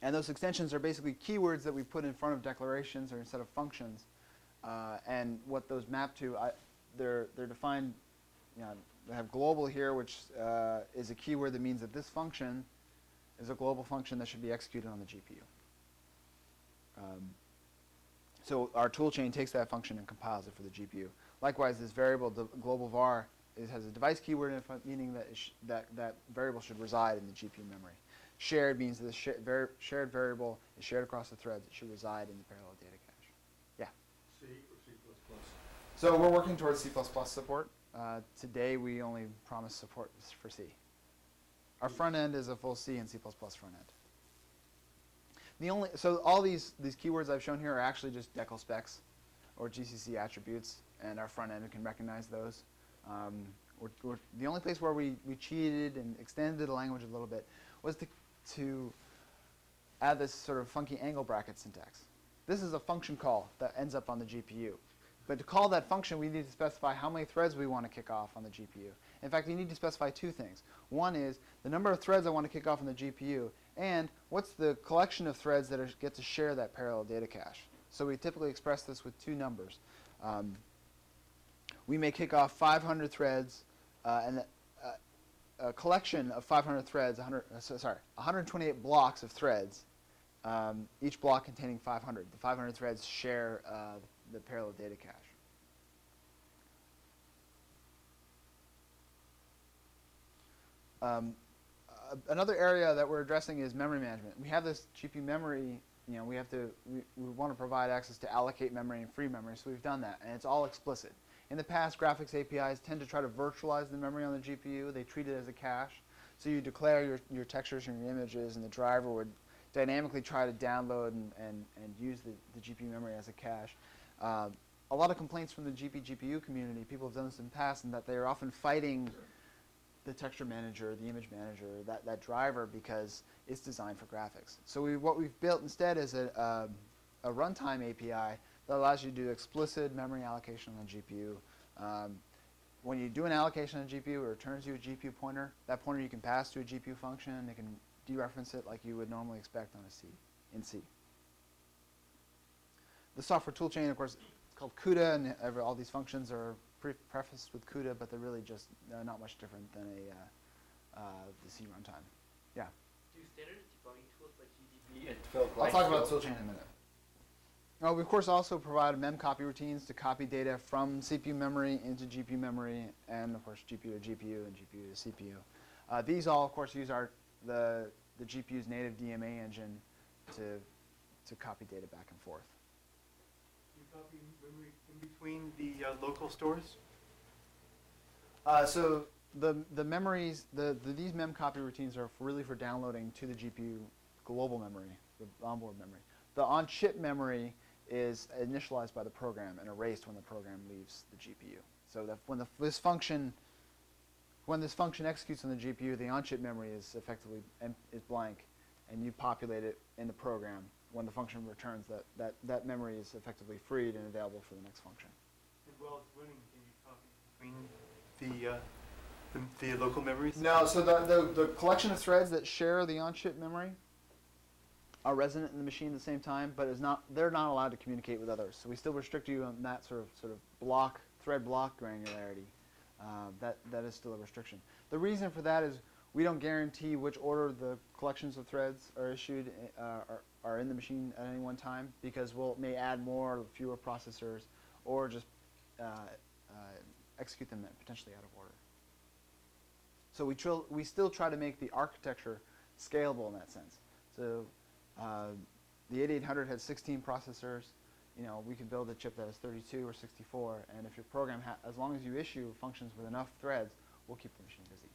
And those extensions are basically keywords that we put in front of declarations or instead of functions. Uh, and what those map to, I, they're, they're defined, you know, they have global here, which uh, is a keyword that means that this function is a global function that should be executed on the GPU. Um, so our toolchain takes that function and compiles it for the GPU. Likewise, this variable, the global var, it has a device keyword in front, meaning that, that that variable should reside in the GPU memory. Shared means that the sh shared variable is shared across the threads. It should reside in the parallel data cache. Yeah? C or C++? So we're working towards C++ support. Uh, today, we only promise support for C. Our front end is a full C and C++ front end. The only, so all these, these keywords I've shown here are actually just declspecs or GCC attributes and our front end can recognize those. Um, we're, we're the only place where we, we cheated and extended the language a little bit was to, to add this sort of funky angle bracket syntax. This is a function call that ends up on the GPU. But to call that function, we need to specify how many threads we want to kick off on the GPU. In fact, you need to specify two things. One is the number of threads I want to kick off on the GPU, and what's the collection of threads that are, get to share that parallel data cache. So we typically express this with two numbers. Um, we may kick off 500 threads uh, and uh, a collection of 500 threads, 100, uh, sorry, 128 blocks of threads, um, each block containing 500. The 500 threads share uh, the parallel data cache. Um, another area that we're addressing is memory management. We have this GPU memory, you know, we have to, we, we want to provide access to allocate memory and free memory, so we've done that, and it's all explicit. In the past, graphics APIs tend to try to virtualize the memory on the GPU. They treat it as a cache. So you declare your, your textures and your images, and the driver would dynamically try to download and, and, and use the, the GPU memory as a cache. Uh, a lot of complaints from the GPGPU community, people have done this in the past, and that they are often fighting the texture manager, the image manager, that, that driver because it's designed for graphics. So we, what we've built instead is a, um, a runtime API that allows you to do explicit memory allocation on the GPU. Um, when you do an allocation on the GPU, it returns you a GPU pointer. That pointer you can pass to a GPU function. It can dereference it like you would normally expect on a C, in C. The software toolchain, of course, it's called CUDA, and every, all these functions are pre prefaced with CUDA, but they're really just uh, not much different than a uh, uh, the C runtime. Yeah. Do standard debugging tools like GDB and develop I'll talk about the toolchain in a minute. Uh, we of course also provide mem copy routines to copy data from CPU memory into GPU memory, and of course GPU to GPU and GPU to CPU. Uh, these all, of course, use our the the GPU's native DMA engine to to copy data back and forth. In between the uh, local stores? Uh, so the the memories, the, the these mem copy routines are for really for downloading to the GPU global memory, the onboard memory. The on-chip memory is initialized by the program and erased when the program leaves the GPU. So that when the, this function when this function executes on the GPU, the on-chip memory is effectively is blank, and you populate it in the program. When the function returns, that, that, that memory is effectively freed and available for the next function. And while it's running, can you copy between the, uh, the, the local memories? No, so the, the, the collection of threads that share the on-chip memory are resident in the machine at the same time, but is not they're not allowed to communicate with others. So we still restrict you on that sort of sort of block thread block granularity. Uh, that that is still a restriction. The reason for that is we don't guarantee which order the collections of threads are issued uh, are, are in the machine at any one time because we'll may add more or fewer processors or just uh, uh, execute them potentially out of order. So we, we still try to make the architecture scalable in that sense. So uh, the 8800 has 16 processors. You know, we can build a chip that has 32 or 64, and if your program, as long as you issue functions with enough threads, we'll keep the machine busy.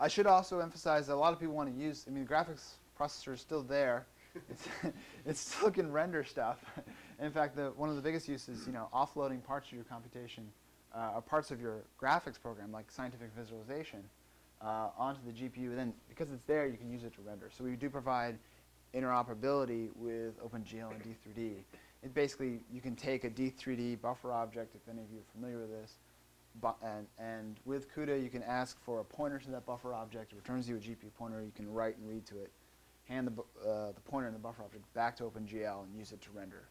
I should also emphasize that a lot of people want to use, I mean, the graphics processor is still there. it's, (laughs) it still can render stuff. (laughs) In fact, the, one of the biggest uses, you know, offloading parts of your computation, uh, or parts of your graphics program, like scientific visualization, uh, onto the GPU. Then, because it's there, you can use it to render. So we do provide interoperability with OpenGL and D3D. It basically, you can take a D3D buffer object, if any of you are familiar with this, and, and with CUDA, you can ask for a pointer to that buffer object. It returns you a GPU pointer. You can write and read to it, hand the, uh, the pointer and the buffer object back to OpenGL and use it to render.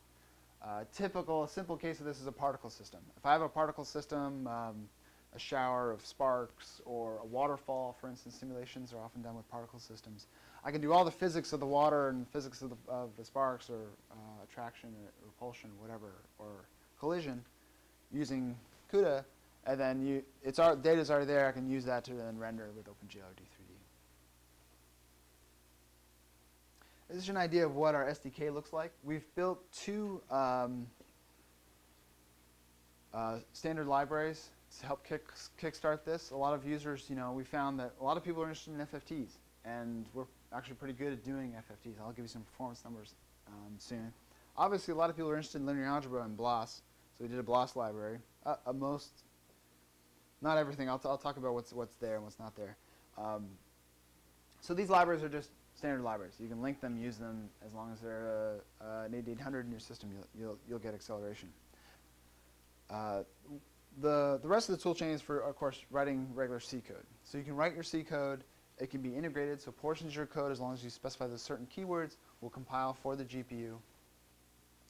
Uh, typical, a simple case of this is a particle system. If I have a particle system, um, a shower of sparks or a waterfall, for instance, simulations are often done with particle systems. I can do all the physics of the water and physics of the, of the sparks or uh, attraction or repulsion whatever, or collision using CUDA, and then you, it's our data's already there. I can use that to then render with OpenGL D3D. This is an idea of what our SDK looks like. We've built two um, uh, standard libraries to help kick kickstart this. A lot of users, you know, we found that a lot of people are interested in FFTs, and we're actually pretty good at doing FFTs. I'll give you some performance numbers um, soon. Obviously, a lot of people are interested in linear algebra and BLAS, so we did a BLAS library. Uh, uh, most, not everything. I'll, t- I'll talk about what's what's there and what's not there. Um, so these libraries are just standard libraries. You can link them, use them as long as they're uh, uh, an 8800 in your system. You'll you'll, you'll get acceleration. Uh, the, the rest of the tool chain is for, of course, writing regular C code. So you can write your C code. It can be integrated, so portions of your code, as long as you specify the certain keywords, will compile for the GPU.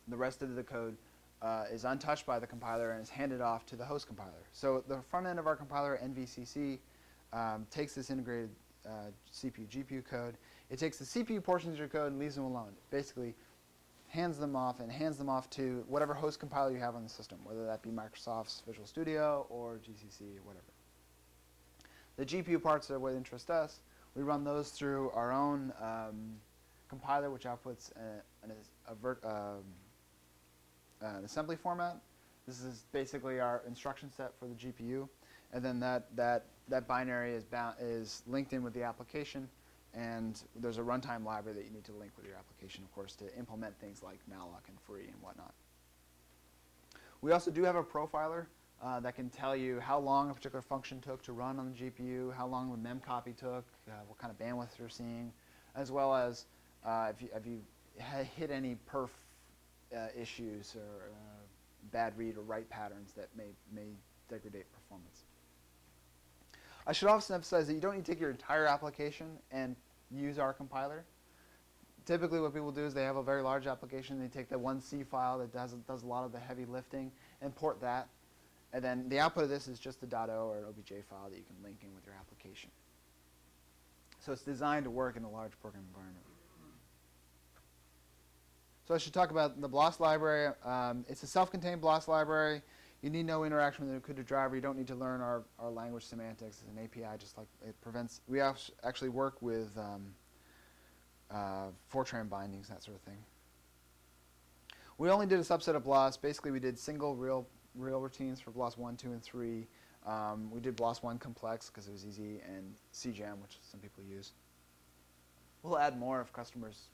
The rest of the code uh, is untouched by the compiler and is handed off to the host compiler. So the front end of our compiler, NVCC, um, takes this integrated uh, CPU, GPU code. It takes the CPU portions of your code and leaves them alone. Basically, hands them off and hands them off to whatever host compiler you have on the system, whether that be Microsoft's Visual Studio or GCC whatever. The GPU parts are what interest us. We run those through our own um, compiler, which outputs a, a um, an assembly format. This is basically our instruction set for the GPU, and then that that that binary is bound is linked in with the application and there's a runtime library that you need to link with your application, of course, to implement things like malloc and free and whatnot. We also do have a profiler uh, that can tell you how long a particular function took to run on the GPU, how long the memcopy took, uh, what kind of bandwidth you're seeing, as well as uh, if you, if you hit any perf uh, issues or uh, bad read or write patterns that may, may degrade performance. I should also emphasize that you don't need to take your entire application and use our compiler. Typically what people do is they have a very large application, they take the one C file that does, does a lot of the heavy lifting, import that, and then the output of this is just a .o or an OBJ file that you can link in with your application. So it's designed to work in a large program environment. So I should talk about the BLAS library. Um, it's a self-contained BLAS library. You need no interaction with the CUDA driver. You don't need to learn our, our language semantics. It's an API, just like it prevents. We actually work with um, uh, Fortran bindings, that sort of thing. We only did a subset of BLAS. Basically, we did single real real routines for BLAS 1, 2, and 3. Um, we did BLAS 1 complex because it was easy, and CGEMM, which some people use. We'll add more if customers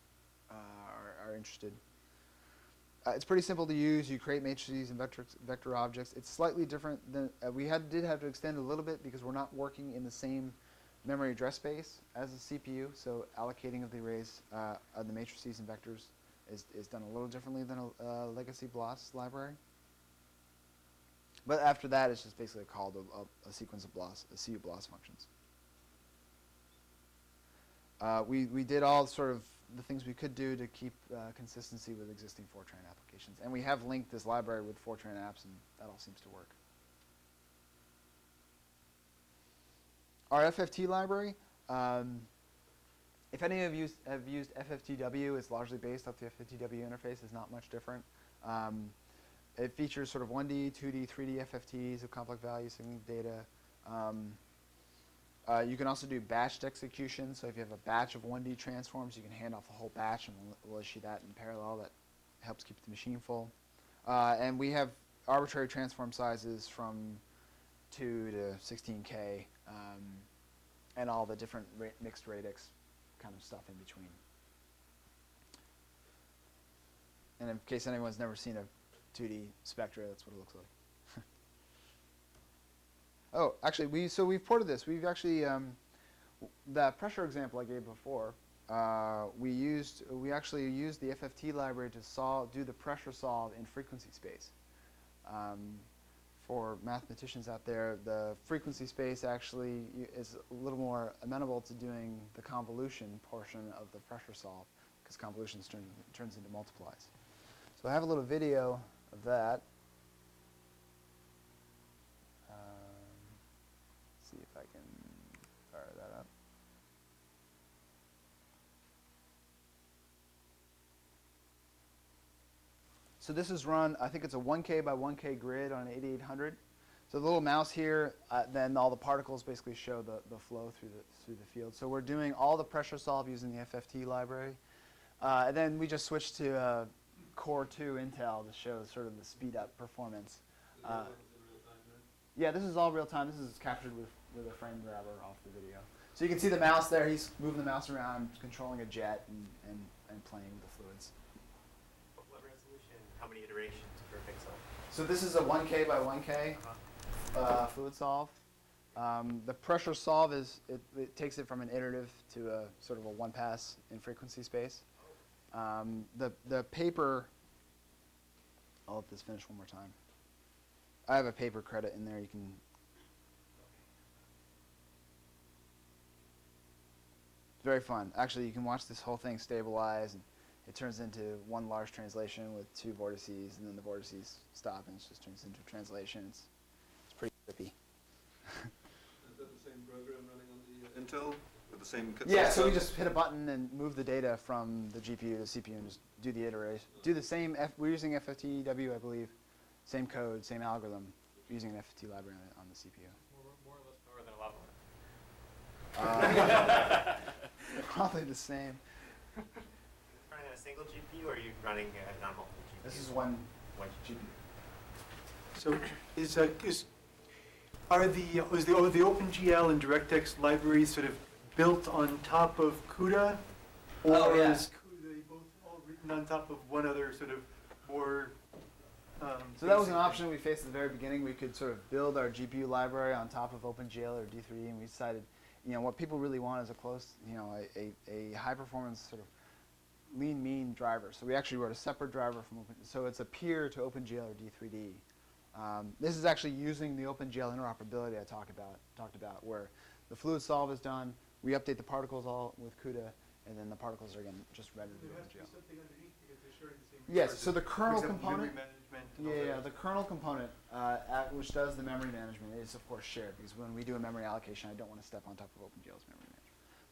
uh, are, are, interested. Uh, it's pretty simple to use. You create matrices and vector, vector objects. It's slightly different than uh, we had did have to extend a little bit because we're not working in the same memory address space as the CPU. So allocating of the arrays uh, of the matrices and vectors is, is done a little differently than a legacy BLAS library. But after that, it's just basically called a, a, a sequence of BLAS, a CUBLAS functions. Uh, we, we did all sort of the things we could do to keep uh, consistency with existing Fortran applications. And we have linked this library with Fortran apps, and that all seems to work. Our FFT library, um, if any of you have used FFTW, it's largely based off the FFTW interface. It's not much different. Um, it features sort of 1D, 2D, 3D FFTs of complex values and data. Um, uh, you can also do batched execution. So if you have a batch of 1D transforms, you can hand off the whole batch, and we'll, we'll issue that in parallel. That helps keep the machine full. Uh, and we have arbitrary transform sizes from 2 to 16K, um, and all the different ra mixed radix kind of stuff in between. And in case anyone's never seen a 2D Spectra. That's what it looks like. Oh, actually, we so we've ported this. We've actually um, that pressure example I gave before. Uh, we used we actually used the FFT library to solve do the pressure solve in frequency space. Um, for mathematicians out there, the frequency space actually is a little more amenable to doing the convolution portion of the pressure solve because convolutions turn, turns into multiplies. So I have a little video of that. Um, see if I can fire that up. So this is run, I think it's a 1K by 1K grid on an 8800. So the little mouse here, uh, then all the particles basically show the, the flow through the, through the field. So we're doing all the pressure solve using the FFT library. Uh, and then we just switched to uh, Core 2 Intel to show sort of the speed up performance. Uh, yeah, this is all real time. This is captured with, with a frame grabber off the video. So you can see the mouse there. He's moving the mouse around, controlling a jet, and, and, and playing with the fluids. What resolution? How many iterations per pixel? So this is a 1K by 1K uh-huh. uh, fluid solve. Um, the pressure solve is it, it, takes it from an iterative to a sort of a one pass in frequency space. Um, the, the paper, I'll let this finish one more time. I have a paper credit in there. You can. Very fun. Actually, you can watch this whole thing stabilize, and it turns into one large translation with two vortices, and then the vortices stop, and it just turns into a translation. It's, it's pretty trippy. Is that the same program running on the uh, Intel? the same. Yeah, so we just hit a button and move the data from the GPU to the CPU and just do the iteration. Do the same. F we're using FFTW, I believe. Same code, same algorithm, using an FFT library on the CPU. More, more or less power than a lava uh, (laughs) Probably the same. (laughs) running a single GPU, or are you running uh, on multiple GPUs? This is one one GPU. So is uh, is are the is the oh, the OpenGL and DirectX libraries sort of built on top of CUDA? Or oh, yeah. is CUDA both all written on top of one other sort of more um, So that was an option we faced at the very beginning. We could sort of build our GPU library on top of OpenGL or D3D, and we decided, you know, what people really want is a close, you know, a, a, a high performance sort of lean mean driver. So we actually wrote a separate driver from Open. So it's a peer to OpenGL or D3D. Um, this is actually using the OpenGL interoperability I talked about, talked about, where the fluid solve is done, we update the particles all with CUDA, and then the particles are again just rendered in to be OpenGL. something underneath because they're sharing the same. Yes, so the kernel component- management Yeah, yeah, the kernel component, uh, at, which does the memory management, is of course shared because when we do a memory allocation, I don't want to step on top of OpenGL's memory management.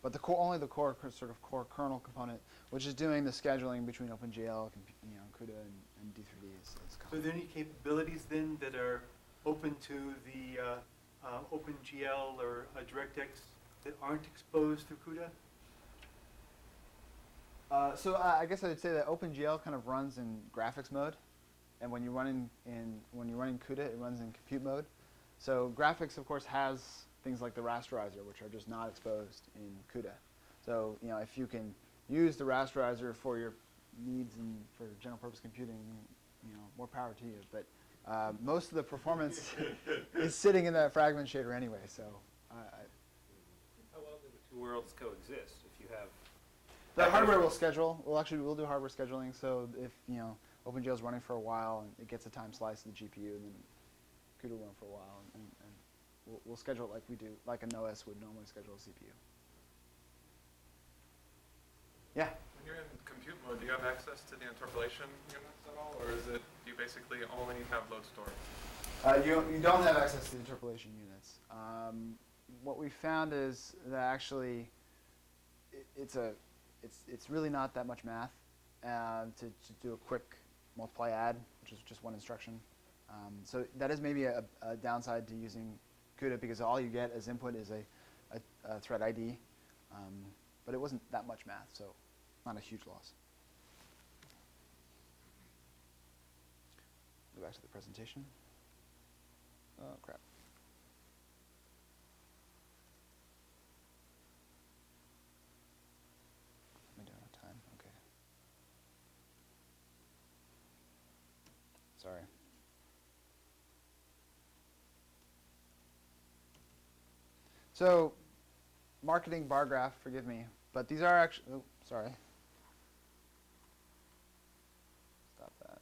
But the core, only the core sort of core kernel component, which is doing the scheduling between OpenGL, you know, CUDA, and, and D3D is, is So are there any capabilities then that are open to the uh, uh, OpenGL or uh, DirectX that aren't exposed through CUDA? Uh, so uh, I guess I'd say that OpenGL kind of runs in graphics mode, and when you're running in when you're running CUDA, it runs in compute mode. So graphics, of course, has things like the rasterizer, which are just not exposed in CUDA. So you know, if you can use the rasterizer for your needs and for general purpose computing, you know, more power to you. But uh, most of the performance (laughs) is sitting in that fragment shader anyway. So I, I, How well do the two worlds coexist? If you have The hardware will schedule. We'll actually we'll do hardware scheduling. So if you know OpenGL is running for a while and it gets a time slice of the GPU, and then CUDA will run for a while, and, and we'll, we'll schedule it like we do, like an OS would normally schedule a CPU. Yeah. When you're in compute mode, do you have access to the interpolation units at all, or is it do you basically only have load store? Uh, you, you don't have access to the interpolation units. Um, what we found is that actually it, it's a it's it's really not that much math uh, to, to do a quick multiply add, which is just one instruction. Um, so that is maybe a, a downside to using CUDA because all you get as input is a, a, a thread ID, um, but it wasn't that much math, so not a huge loss. Go back to the presentation. Oh, crap. We don't have time, okay. Sorry. So, marketing bar graph, forgive me, but these are actually, oh, sorry. Stop that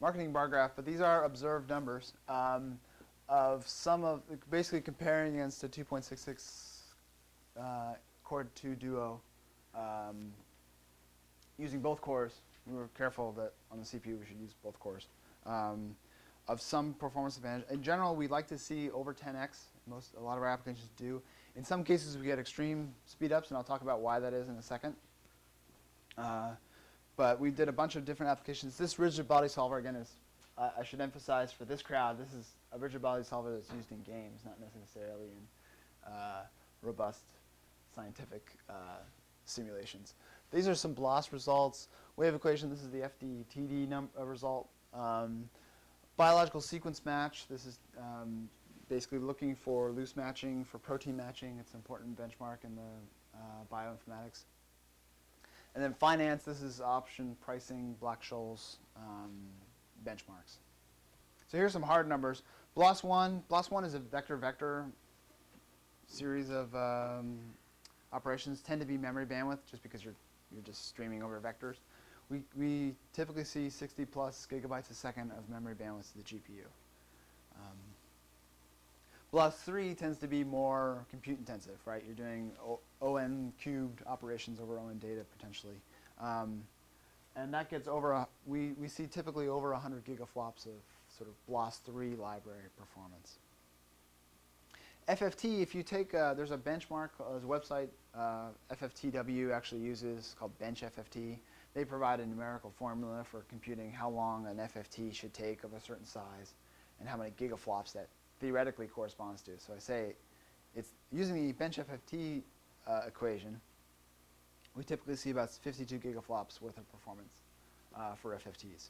marketing bar graph, but these are observed numbers um, of some of, basically comparing against a 2.66 uh, Core 2 Duo um, using both cores. We were careful that on the CPU we should use both cores. Um, of some performance advantage. In general, we'd like to see over 10x. Most, a lot of our applications do. In some cases, we get extreme speedups, and I'll talk about why that is in a second. Uh, but we did a bunch of different applications. This rigid body solver, again, is, uh, I should emphasize for this crowd, this is a rigid body solver that's used in games, not necessarily in uh, robust scientific uh, simulations. These are some BLAST results. Wave equation, this is the FDTD uh, result. Um, biological sequence match, this is um, basically looking for loose matching, for protein matching. It's an important benchmark in the uh, bioinformatics. And then finance, this is option pricing, Black-Scholes um, benchmarks. So here's some hard numbers. BLAS1, BLAS1 is a vector-vector series of um, operations, tend to be memory bandwidth just because you're, you're just streaming over vectors. We, we typically see 60 plus gigabytes a second of memory bandwidth to the GPU. Um, BLAS3 tends to be more compute intensive, right? You're doing o ON cubed operations over ON data potentially. Um, and that gets over, a, we, we see typically over 100 gigaflops of sort of BLAS 3 library performance. FFT, if you take, uh, there's a benchmark, uh, there's a website uh, FFTW actually uses called BenchFFT. They provide a numerical formula for computing how long an FFT should take of a certain size and how many gigaflops that theoretically corresponds to. So I say it's using the bench FFT uh, equation, we typically see about 52 gigaflops worth of performance uh, for FFTs.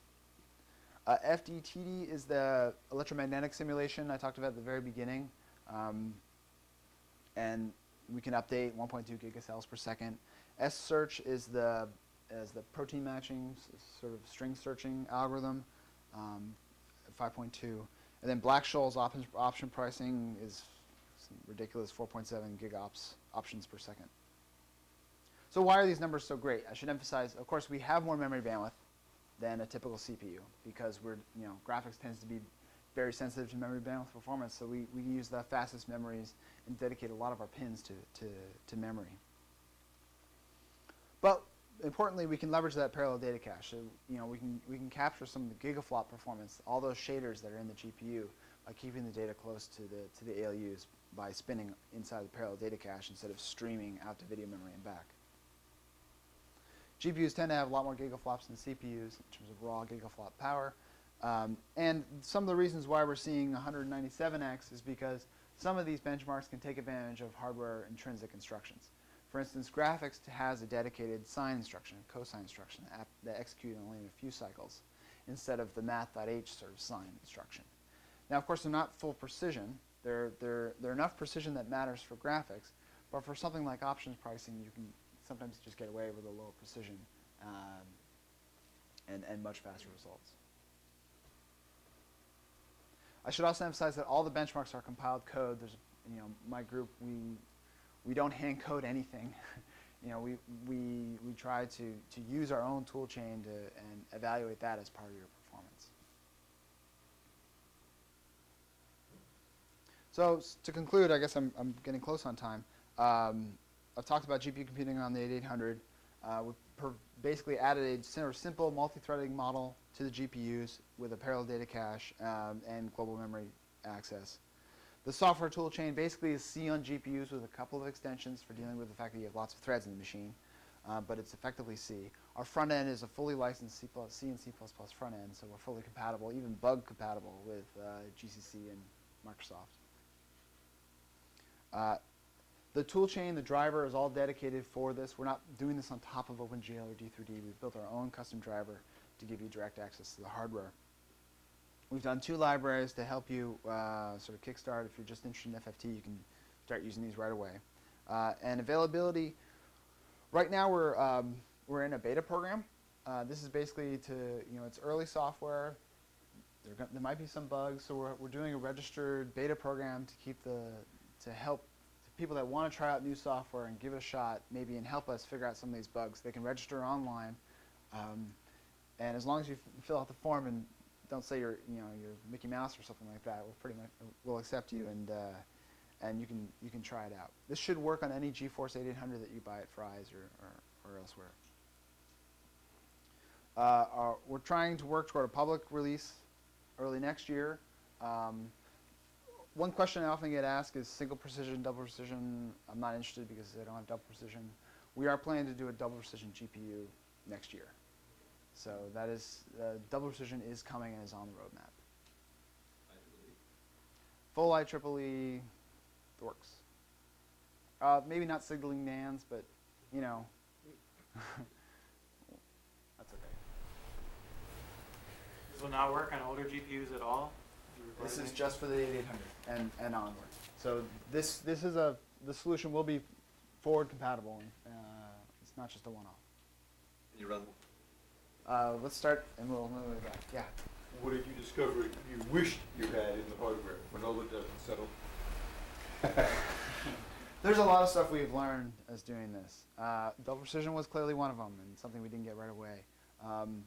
Uh, FDTD is the electromagnetic simulation I talked about at the very beginning. Um, and we can update 1.2 gigacells per second. S search is the as the protein matching, sort of string searching algorithm, um, 5.2. And then Black-Scholes option, option pricing is ridiculous 4.7 gigops options per second. So why are these numbers so great? I should emphasize, of course, we have more memory bandwidth than a typical CPU because we're, you know, graphics tends to be very sensitive to memory bandwidth performance, so we, we use the fastest memories and dedicate a lot of our pins to, to, to memory. But importantly, we can leverage that parallel data cache. So, you know, we can, we can capture some of the gigaflop performance, all those shaders that are in the GPU, by keeping the data close to the, to the ALUs by spinning inside the parallel data cache instead of streaming out to video memory and back. GPUs tend to have a lot more gigaflops than CPUs in terms of raw gigaflop power. Um, and some of the reasons why we're seeing 197x is because some of these benchmarks can take advantage of hardware intrinsic instructions. For instance, graphics has a dedicated sine instruction, cosine instruction, that, that execute only in a few cycles, instead of the math.h sort of sine instruction. Now, of course, they're not full precision. They're, they're, they're enough precision that matters for graphics, but for something like options pricing, you can sometimes just get away with a lower precision um, and, and much faster results. I should also emphasize that all the benchmarks are compiled code. There's, you know, my group, we, we don't hand code anything. (laughs) you know, we, we, we try to, to use our own tool chain to, and evaluate that as part of your performance. So to conclude, I guess I'm, I'm getting close on time. Um, I've talked about GPU computing on the 8800. Uh, we per- basically added a simple multi-threading model to the GPUs with a parallel data cache um, and global memory access. The software tool chain basically is C on GPUs with a couple of extensions for dealing with the fact that you have lots of threads in the machine, uh, but it's effectively C. Our front end is a fully licensed C, plus, C and C++ front end, so we're fully compatible, even bug compatible with uh, GCC and Microsoft. Uh, the tool chain, the driver is all dedicated for this. We're not doing this on top of OpenGL or D3D. We've built our own custom driver to give you direct access to the hardware. We've done two libraries to help you uh, sort of kickstart. If you're just interested in FFT, you can start using these right away. Uh, and availability, right now we're, um, we're in a beta program. Uh, this is basically to, you know, it's early software. There, there might be some bugs, so we're, we're doing a registered beta program to keep the, to help people that want to try out new software and give it a shot, maybe, and help us figure out some of these bugs. They can register online, um, and as long as you fill out the form and don't say you're, you know, you're Mickey Mouse or something like that, we'll pretty much we'll accept you, and uh, and you can you can try it out. This should work on any GeForce 8800 that you buy at Fry's or, or, or elsewhere. Uh, our, we're trying to work toward a public release early next year. Um, one question I often get asked is single precision, double precision. I'm not interested because I don't have double precision. We are planning to do a double precision GPU next year. So that is, uh, double precision is coming and is on the roadmap. Full IEEE works. Uh, maybe not signaling NaNs, but you know, (laughs) that's okay. This will not work on older GPUs at all? This is just for the 8800 and, and onward. So this this is a the solution will be forward compatible. Uh, it's not just a one-off. Can you run? Uh, let's start and we'll move it back. Yeah. What did you discover you wished you had in the hardware when all the dust settled? (laughs) There's a lot of stuff we've learned as doing this. Uh, double precision was clearly one of them, and something we didn't get right away. Um,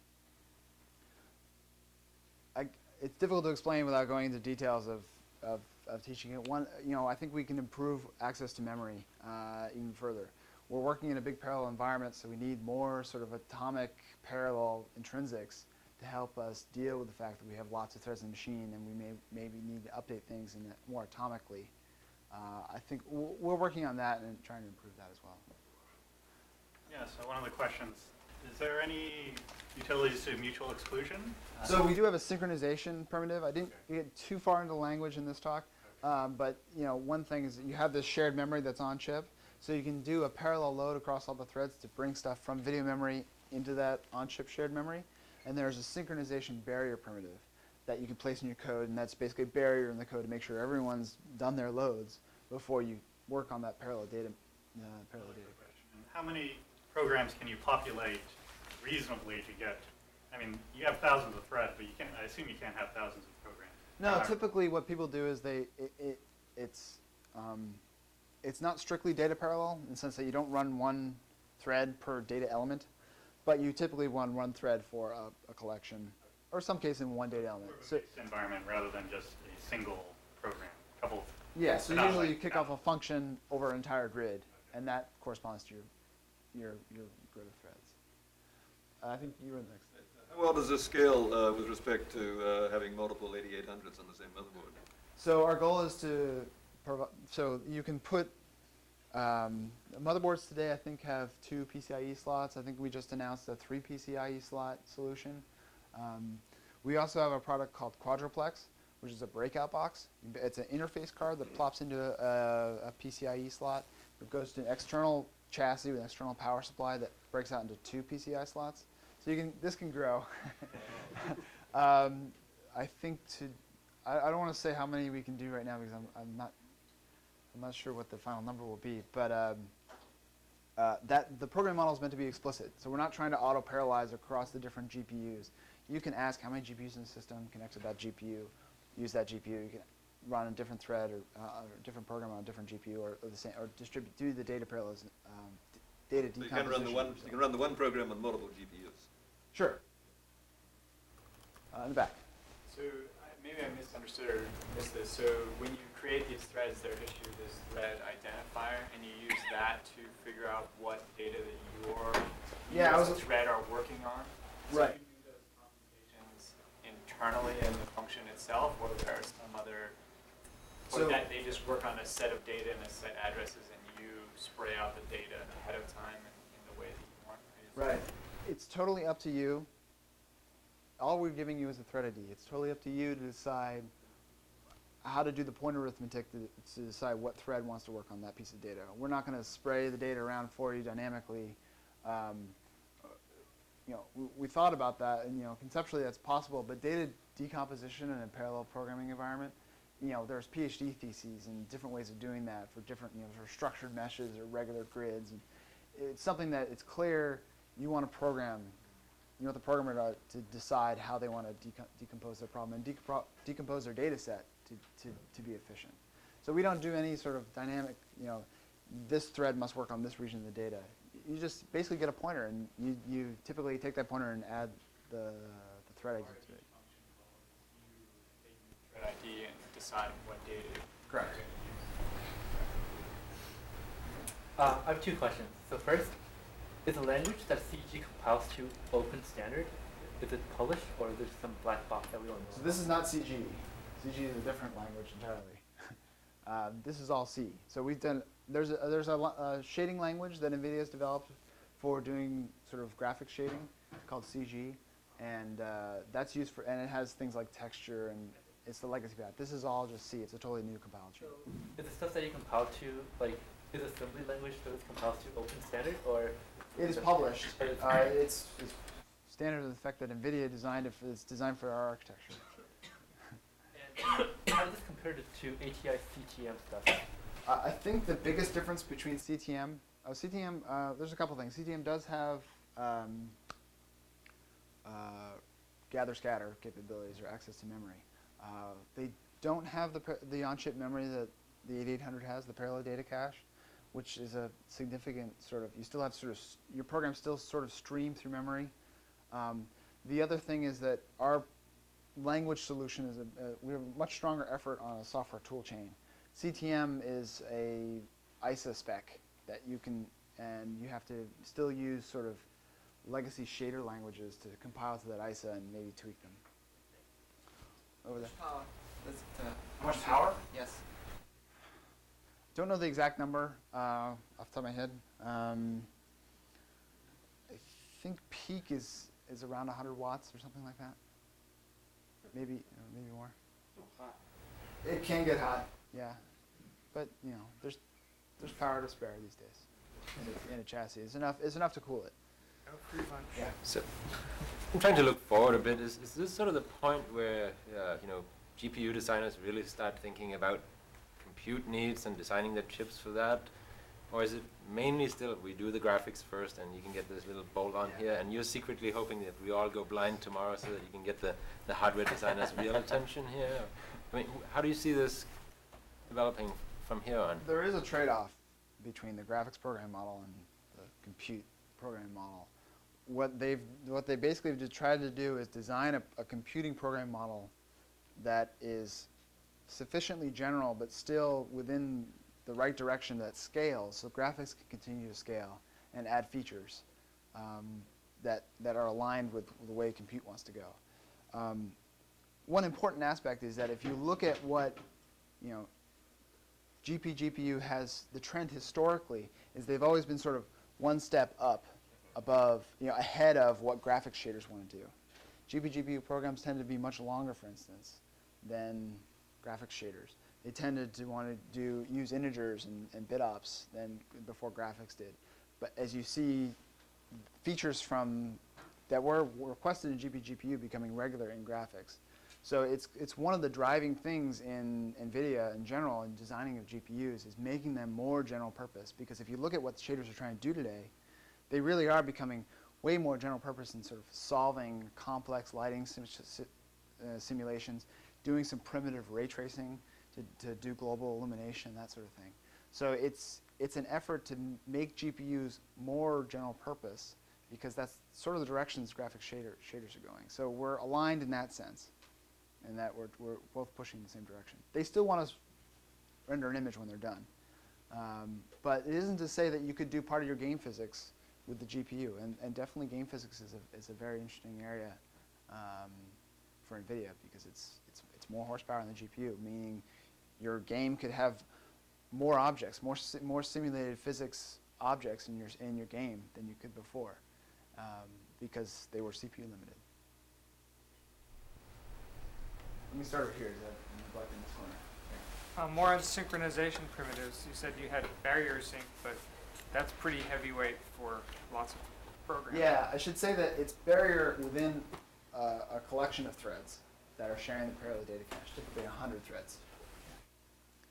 I, it's difficult to explain without going into details of, of, of teaching it. One, you know, I think we can improve access to memory uh, even further. We're working in a big parallel environment, so we need more sort of atomic parallel intrinsics to help us deal with the fact that we have lots of threads in the machine, and we may maybe need to update things in it more atomically. Uh, I think we're working on that and trying to improve that as well. Yeah, so one of the questions, is there any utilities to mutual exclusion? Uh, So we do have a synchronization primitive. I didn't get too far into language in this talk, um, but you know, one thing is that you have this shared memory that's on chip, so you can do a parallel load across all the threads to bring stuff from video memory into that on-chip shared memory. And there's a synchronization barrier primitive that you can place in your code, and that's basically a barrier in the code to make sure everyone's done their loads before you work on that parallel data. Uh, parallel data. And How many programs can you populate reasonably to get, I mean, you have thousands of threads, but you can't, I assume you can't have thousands of programs. No, typically what people do is they it, it it's um, it's not strictly data parallel in the sense that you don't run one thread per data element, but you typically run one thread for a, a collection, or some case in one data element. So environment rather than just a single program, couple. yeah, so usually like you kick off a function over an entire grid, and that corresponds to your your your grid of threads. Uh, I think you were next. How well does this scale uh, with respect to uh, having multiple 8800s on the same motherboard? So our goal is to provide, so you can put, um, motherboards today I think have two PCIe slots. I think we just announced a three PCIe slot solution. Um, we also have a product called Quadro Plex, which is a breakout box. It's an interface card that plops into a, a PCIe slot. It goes to an external chassis with an external power supply that breaks out into two PCI slots. So you can, this can grow. (laughs) um, I think to, I, I don't want to say how many we can do right now because I'm, I'm not, I'm not sure what the final number will be. But um, uh, that the program model is meant to be explicit. So we're not trying to auto parallelize across the different GPUs. You can ask how many GPUs in the system connect to that GPU, use that GPU. You can run a different thread or, uh, or a different program on a different GPU or, or the same or distribute do the data parallelism, um, d- data So you can run the one. You can run the one program on multiple GPUs. Sure. Uh, in the back. So I- maybe I misunderstood or missed this. So when you create these threads, they're issued this thread identifier, and you use that to figure out what data that your Yeah, I you as a was- thread are working on. So Right. you do those computations internally in the function itself, or there are some other, or So- that they just work on a set of data and a set addresses, and you spray out the data ahead of time in, in the way that you want. Right. It's totally up to you. All we're giving you is a thread ID. It's totally up to you to decide how to do the pointer arithmetic to, to decide what thread wants to work on that piece of data. We're not going to spray the data around for you dynamically. Um, you know, we, we thought about that, and you know, conceptually that's possible. But data decomposition in a parallel programming environment, you know, there's PhD theses and different ways of doing that for different, you know, for structured meshes or regular grids. And it's something that it's clear you want to program, you want the programmer to, to decide how they want to deco- decompose their problem and decompo- decompose their data set to, to, to be efficient. So we don't do any sort of dynamic, you know, this thread must work on this region of the data. You just basically get a pointer and you, you typically take that pointer and add the, the thread ID to it. Thread ID and decide what data. Correct. Uh, I have two questions. So first, is the language that CG compiles to open standard? Is it published or is there some black box that we don't know? So this is not CG. CG is a different language entirely. uh, (laughs) this is all C. So we've done, there's a, there's a, a shading language that NVIDIA has developed for doing sort of graphic shading called CG. And uh, that's used for, and it has things like texture and it's the legacy path. This is all just C. It's a totally new compiled chain. Is the stuff that you compile to like is assembly language that is compiled to open standard or? It is published. Uh, (laughs) it's, it's standard of the fact that NVIDIA designed it for, it's designed for our architecture. (coughs) How does this compare to, ATI CTM stuff? I think the biggest difference between CTM, oh, CTM, uh, there's a couple things. CTM does have um, uh, gather scatter capabilities or access to memory. Uh, they don't have the, the on-chip memory that the 8800 has, the parallel data cache, which is a significant sort of, you still have sort of, your program still sort of stream through memory. Um, the other thing is that our language solution is a, uh, we have a much stronger effort on a software tool chain. CTM is a ISA spec that you can, and you have to still use sort of legacy shader languages to compile to that ISA and maybe tweak them. Over there. Power. That's the How much power? Yes. Don't know the exact number uh, off the top of my head. Um, I think peak is, is around 100 watts or something like that. Maybe uh, maybe more. It can get hot. Yeah, but you know, there's there's power to spare these days in a, in a chassis. It's enough. It's enough to cool it. Yeah. So, I'm trying to look forward a bit. Is, is this sort of the point where, uh, you know, GPU designers really start thinking about compute needs and designing their chips for that? Or is it mainly still, we do the graphics first and you can get this little bolt on here and you're secretly hoping that we all go blind tomorrow so that you can get the, the hardware designer's real (laughs) attention here? I mean, how do you see this developing from here on? There is a trade-off between the graphics program model and the compute program model. What they've, what they basically have tried to do is design a, a computing program model that is sufficiently general, but still within the right direction that scales, so graphics can continue to scale and add features um, that, that are aligned with the way compute wants to go. Um, one important aspect is that if you look at what, you know, GPGPU has the trend historically is they've always been sort of one step up above, you know, ahead of what graphics shaders want to do. GPGPU programs tend to be much longer, for instance, than graphics shaders. They tended to want to do use integers and, and bit ops than before graphics did. But as you see, features from that were requested in GPGPU becoming regular in graphics. So it's, it's one of the driving things in NVIDIA in general in designing of GPUs is making them more general purpose. Because if you look at what the shaders are trying to do today, they really are becoming way more general purpose in sort of solving complex lighting sim uh, simulations, doing some primitive ray tracing to, to do global illumination, that sort of thing. So it's, it's an effort to make GPUs more general purpose because that's sort of the directions graphic shader, shaders are going. So we're aligned in that sense and that we're, we're both pushing in the same direction. They still want to render an image when they're done. Um, but it isn't to say that you could do part of your game physics with the GPU. And, and definitely game physics is a, is a very interesting area um, for NVIDIA because it's, it's, it's more horsepower on the GPU, meaning your game could have more objects, more, si more simulated physics objects in your, in your game than you could before um, because they were CPU limited. Let me start over here. Is that neglecting this corner? Uh, more on synchronization primitives. You said you had barrier sync, but that's pretty heavyweight for lots of programs. Yeah, I should say that it's barrier within uh, a collection of threads that are sharing the parallel data cache, typically 100 threads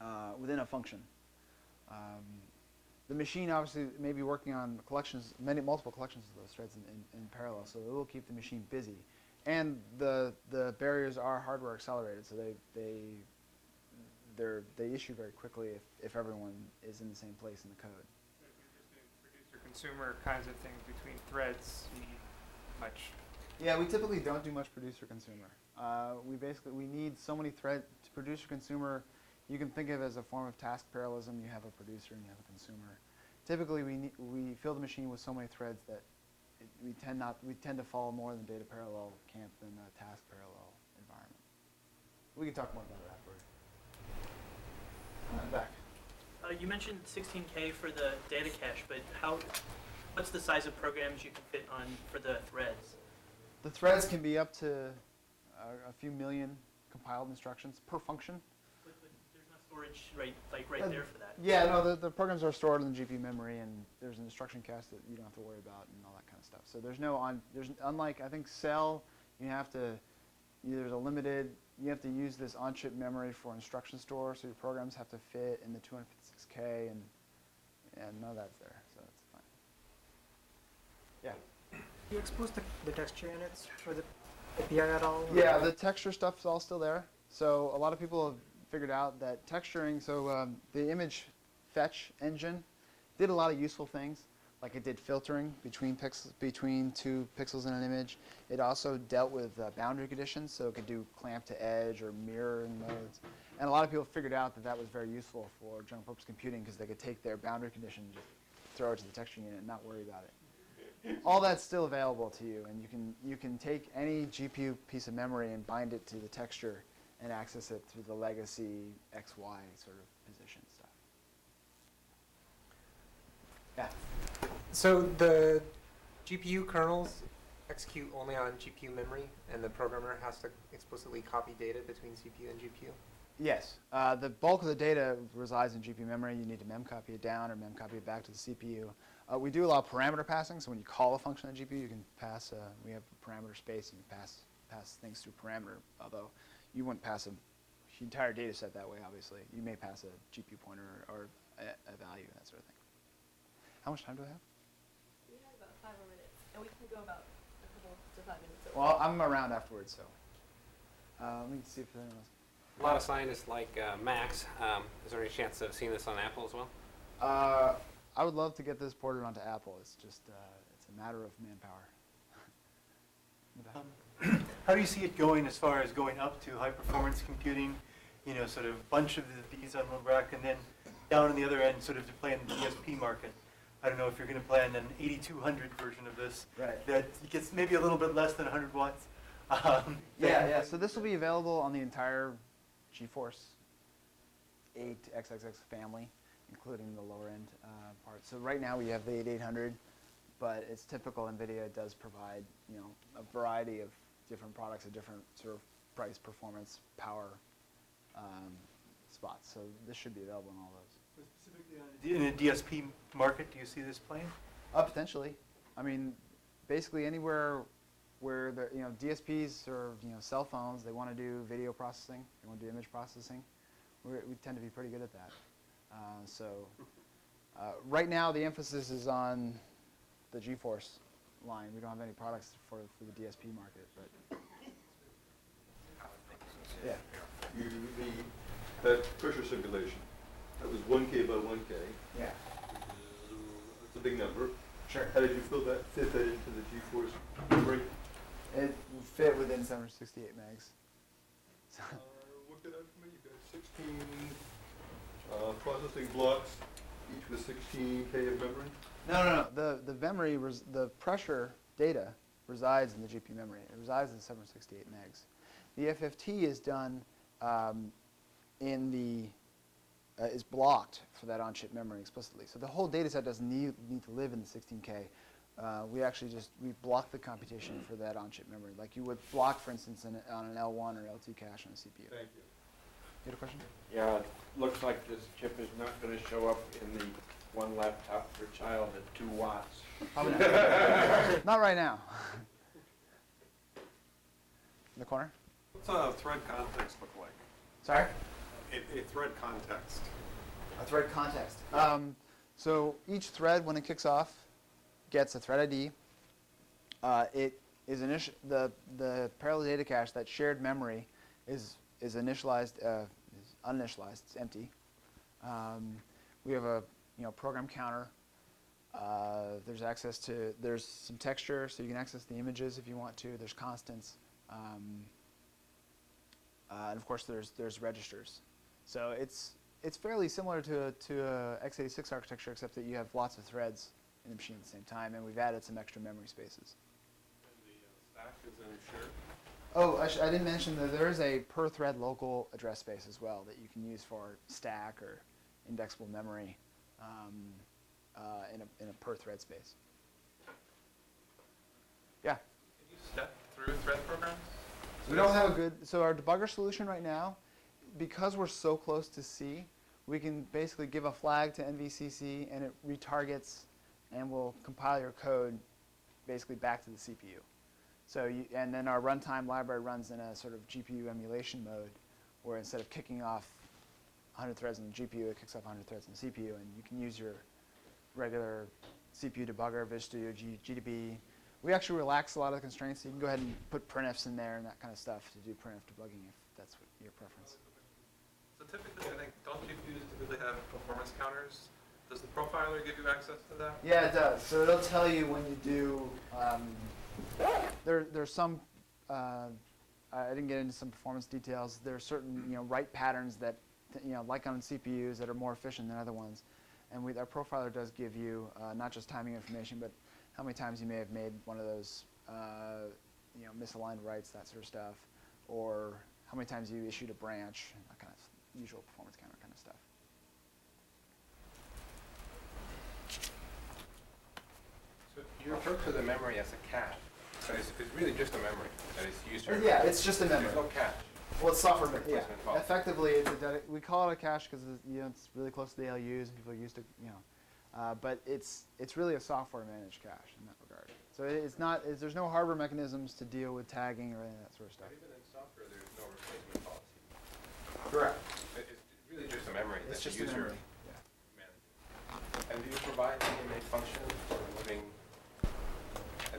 uh, within a function. Um, the machine obviously may be working on collections, many multiple collections of those threads in, in, in parallel, so it will keep the machine busy. And the the barriers are hardware accelerated, so they they they they issue very quickly if, if everyone is in the same place in the code. Producer consumer kinds of things between threads, you need much. Yeah, we typically don't do much producer consumer. Uh, we basically we need so many threads. To producer consumer, you can think of it as a form of task parallelism. You have a producer and you have a consumer. Typically, we need, we fill the machine with so many threads that it, we tend not we tend to fall more in the data parallel camp than the task parallel environment. We can talk more about it afterward. Uh, back. Uh, you mentioned 16K for the data cache, but how? What's the size of programs you can fit on for the threads? The threads can be up to uh, a few million compiled instructions per function. But, but there's no storage right, like right Uh, there for that. Yeah, no, the, the programs are stored in the GPU memory, and there's an instruction cache that you don't have to worry about, and all that kind of stuff. So there's no on. There's unlike I think Cell, you have to. You, there's a limited. You have to use this on-chip memory for instruction store, so your programs have to fit in the 256K, and and none of that's there, so that's fine. Yeah. You expose the, the texture units for the API at all? Yeah, the texture stuff's all still there. So a lot of people have figured out that texturing, so um, the image fetch engine did a lot of useful things. Like it did filtering between pixels, between two pixels in an image. It also dealt with uh, boundary conditions, so it could do clamp to edge or mirroring modes. And a lot of people figured out that that was very useful for general purpose computing because they could take their boundary condition, just throw it to the texture unit, and not worry about it all that's still available to you, and you can you can take any GPU piece of memory and bind it to the texture and access it through the legacy XY sort of position stuff. Yeah. So the GPU kernels execute only on GPU memory, and the programmer has to explicitly copy data between CPU and GPU? Yes. Uh, the bulk of the data resides in GPU memory. You need to memcopy it down or memcopy it back to the CPU. Uh, we do allow parameter passing, so when you call a function on GPU, you can pass, uh, we have parameter space, and you can pass, pass things through parameter, although you wouldn't pass a entire data set that way, obviously. You may pass a GPU pointer or, a, a value, that sort of thing. How much time do I have? We have about five more minutes, and we can go about a couple to five minutes. over. Well, I'm around afterwards, so. Uh, let me see if anyone else. A lot of scientists like uh, Macs. Um, is there any chance of seeing this on Apple as well? Uh, I would love to get this ported onto Apple. It's just, uh, it's a matter of manpower. (laughs) How do you see it going as far as going up to high performance computing? You know, sort of a bunch of the- these on one rack, and then down on the other end, sort of to play in the DSP market. I don't know if you're going to plan an 8200 version of this. Right. That gets maybe a little bit less than 100 watts. (laughs) Um, Yeah, yeah. So this will be available on the entire GeForce 8 XXX family, including the lower end uh, part. So right now we have the 8800, but it's typical NVIDIA does provide you know a variety of different products at different sort of price, performance, power um, spots. So this should be available in all those. Specifically on a D- In a DSP market, do you see this playing? Uh, potentially. I mean, basically anywhere where the you know DSPs or you know cell phones, they want to do video processing, they want to do image processing. We're, we tend to be pretty good at that. Uh, so uh, right now the emphasis is on the GeForce line. We don't have any products for, for the DSP market, but yeah. You, the, that pressure simulation, that was one K by one K. Yeah. It's a big number. Sure. How did you fill that, fit that into the GeForce memory? It fit within 768 megs. So- Uh, out for me, you've got sixteen, uh, processing blocks, each with sixteen K of memory? No, no, no. The, the memory, res- the pressure data resides in the GPU memory. It resides in 768 megs. The FFT is done um, in the, uh, is blocked for that on-chip memory explicitly. So the whole data set doesn't need, need to live in the 16K. Uh, we actually just, we block the computation for that on-chip memory. Like you would block, for instance, an, on an L1 or L2 cache on a CPU. Thank you. You had a question? Yeah, it looks like this chip is not gonna show up in the one laptop per child at two watts. Not. (laughs) Not right now. In the corner? What's a thread context look like? Sorry? A, a thread context. A thread context. Um, so each thread, when it kicks off, gets a thread ID. Uh, it is initi- the the parallel data cache, that shared memory, is is initialized, uh, is uninitialized. It's empty. Um, we have a you know program counter. Uh, there's access to there's some texture, so you can access the images if you want to. There's constants. Um, uh, and of course, there's there's registers. So it's it's fairly similar to a, to a x86 architecture, except that you have lots of threads in the machine at the same time, and we've added some extra memory spaces. Stack is in shared. Oh, I, sh- I didn't mention that there is a per thread local address space as well that you can use for stack or indexable memory um, uh, in, a, in a per thread space. Yeah. Can you step through thread programs? We don't have a good, so our debugger solution right now, because we're so close to C, we can basically give a flag to NVCC and it retargets and will compile your code basically back to the CPU. So you, and then our runtime library runs in a sort of GPU emulation mode where instead of kicking off 100 threads in the GPU, it kicks off 100 threads in the CPU and you can use your regular CPU debugger, VisualStudio, G, GDB. We actually relax a lot of the constraints. So you can go ahead and put printfs in there and that kind of stuff to do printf debugging if that's what your preference. So typically, I think, don't GPUs typically have performance counters? Does the profiler give you access to that? Yeah, it does. So it'll tell you when you do. Um, there, there's some. Uh, I didn't get into some performance details. There are certain, you know, write patterns that, you know, like on CPUs that are more efficient than other ones, and we, our profiler does give you uh, not just timing information, but how many times you may have made one of those, uh, you know, misaligned writes, that sort of stuff, or how many times you issued a branch, that kind of usual performance counter kind of stuff. So you refer to the memory as a cache. So it's, it's really just a memory that is used. Yeah, it's just a memory. There's no cache. Well, it's software, but yeah. Replacement involved. Effectively, it's a dedi- we call it a cache because you know it's really close to the ALUs and people are used to you know, uh, but it's it's really a software managed cache in that regard. So it- it's not it's, there's no hardware mechanisms to deal with tagging or any of that sort of stuff. Even in software, there's no replacement policy. Correct. It- It's really just a memory It's that just the a user memory. manages. And do you provide DMA functions for moving uh,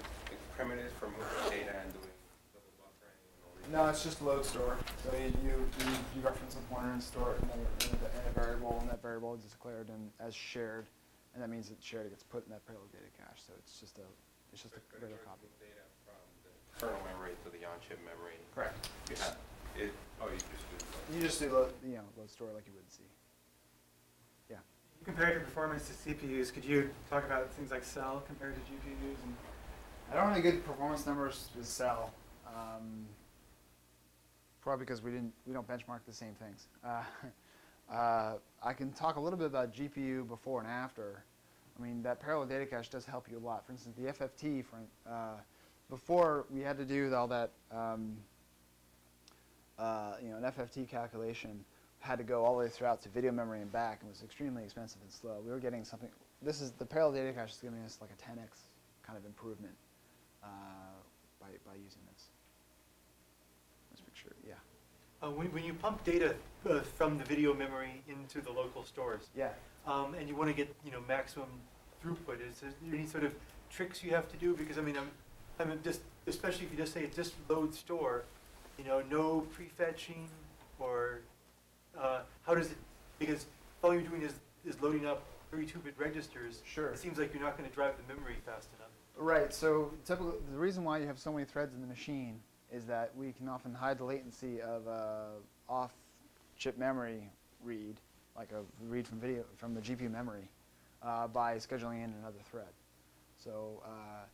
primitives for moving data and doing double buffering and all these? No, it's just load store. So you, you, you, you reference a pointer and store it in a, in a, in a variable, and that variable is declared in, as shared, and that means that shared It gets put in that parallel data cache. So it's just a it's just a regular copy. Data from the kernel memory to the on-chip memory. Correct. You have, it, oh, you just do You just do load, you know, load store like you would see. Yeah. You Compared your performance to CPUs, could you talk about things like cell compared to GPUs? And I don't have any good performance numbers with cell. Um, probably because we didn't we don't benchmark the same things. Uh, (laughs) uh, I can talk a little bit about GPU before and after. I mean that parallel data cache does help you a lot. For instance, the FFT. For, uh, before we had to do all that, um, uh, you know, an FFT calculation had to go all the way throughout to video memory and back, and was extremely expensive and slow. We were getting something. This is the parallel data cache is giving us like a 10x kind of improvement uh, by by using this. Let's make sure. Yeah. Uh, when, when you pump data uh, from the video memory into the local stores, Yeah. um, and you want to get you know maximum throughput, is there any sort of tricks you have to do? Because I mean, I'm, I mean, just especially if you just say just load store, you know, no prefetching or uh, how does it? Because all you're doing is is loading up 32-bit registers. Sure. It seems like you're not going to drive the memory fast enough. Right. So typically, the reason why you have so many threads in the machine is that we can often hide the latency of a off-chip memory read, like a read from video from the GPU memory, uh, by scheduling in another thread. So uh,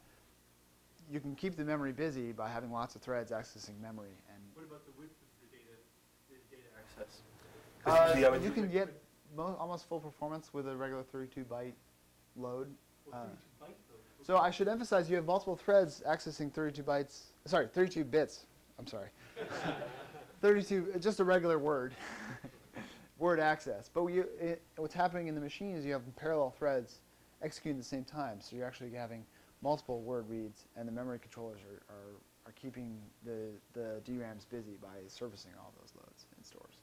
you can keep the memory busy by having lots of threads accessing memory. And What about the width of the data, the data access? uh, usually you can get mo- almost full performance with a regular 32 byte load. Well, Uh, 32 byte though. So I should emphasize you have multiple threads accessing 32 bytes, sorry, 32 bits. I'm sorry. (laughs) 32, just a regular word, (laughs) word access. But we, it, what's happening in the machine is you have parallel threads executing at the same time. So you're actually having multiple word reads, and the memory controllers are, are, are keeping the, the DRAMs busy by servicing all those loads in stores.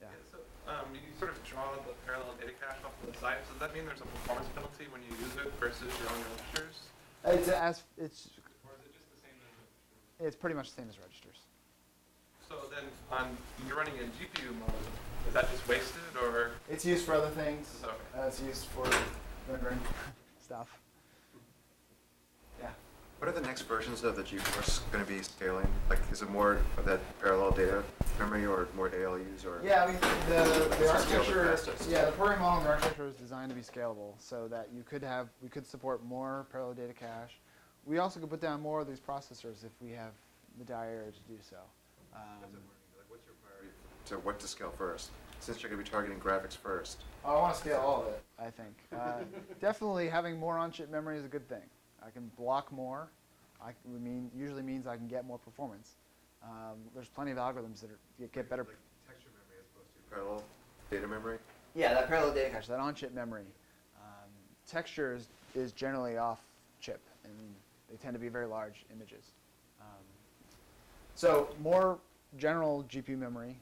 Yeah. So, um, you sort of draw the parallel data cache off to the side. Does that mean there's a performance penalty when you use it versus your own registers? It's, as, it's, Or is it just the same as registers? it's pretty much the same as registers. So then, on you're running in GPU mode, is that just wasted, or? It's used for other things. Okay. Uh, it's used for rendering (laughs) stuff. What are the next versions of the GeForce going to be scaling? Like, is it more of that parallel data memory or more ALUs or? Yeah, I mean, the, the architecture, yeah, the programming model in the architecture is designed to be scalable so that you could have, we could support more parallel data cache. We also could put down more of these processors if we have the die area to do so. Um, Like, what's your priority to what to scale first? Since you're going to be targeting graphics first. Oh, I want to scale all of it, I think. Uh, (laughs) definitely having more on-chip memory is a good thing. I can block more. I c- would mean, usually means I can get more performance. Um, there's plenty of algorithms that are, that get better. Texture memory as opposed to parallel data memory? Yeah, that parallel data cache, that on-chip memory. Um, texture is, is generally off-chip, and they tend to be very large images. Um, so more general GPU memory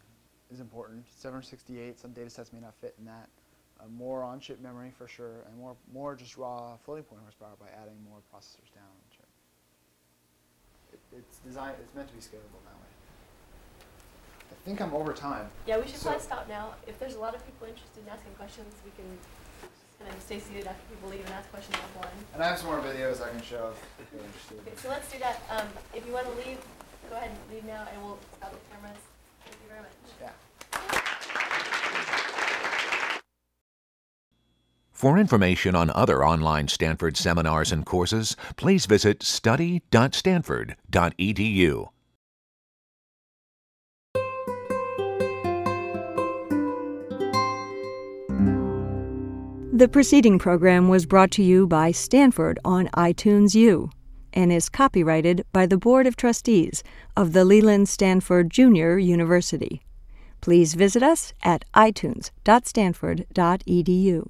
is important. 768, some data sets may not fit in that. Uh, more on-chip memory for sure, and more, more just raw floating point horsepower by adding more processors down on the chip. It, it's designed, it's meant to be scalable that way. I think I'm over time. Yeah, we should So- probably stop now. If there's a lot of people interested in asking questions, we can kind of stay seated after people leave and ask questions offline. And I have some more videos I can show if you're interested. Okay, so let's do that. Um, if you want to leave, go ahead and leave now, and we'll stop the cameras. Thank you very much. Yeah. For information on other online Stanford seminars and courses, please visit study.stanford.edu. The preceding program was brought to you by Stanford on iTunes U and is copyrighted by the Board of Trustees of the Leland Stanford Junior University. Please visit us at itunes.stanford.edu.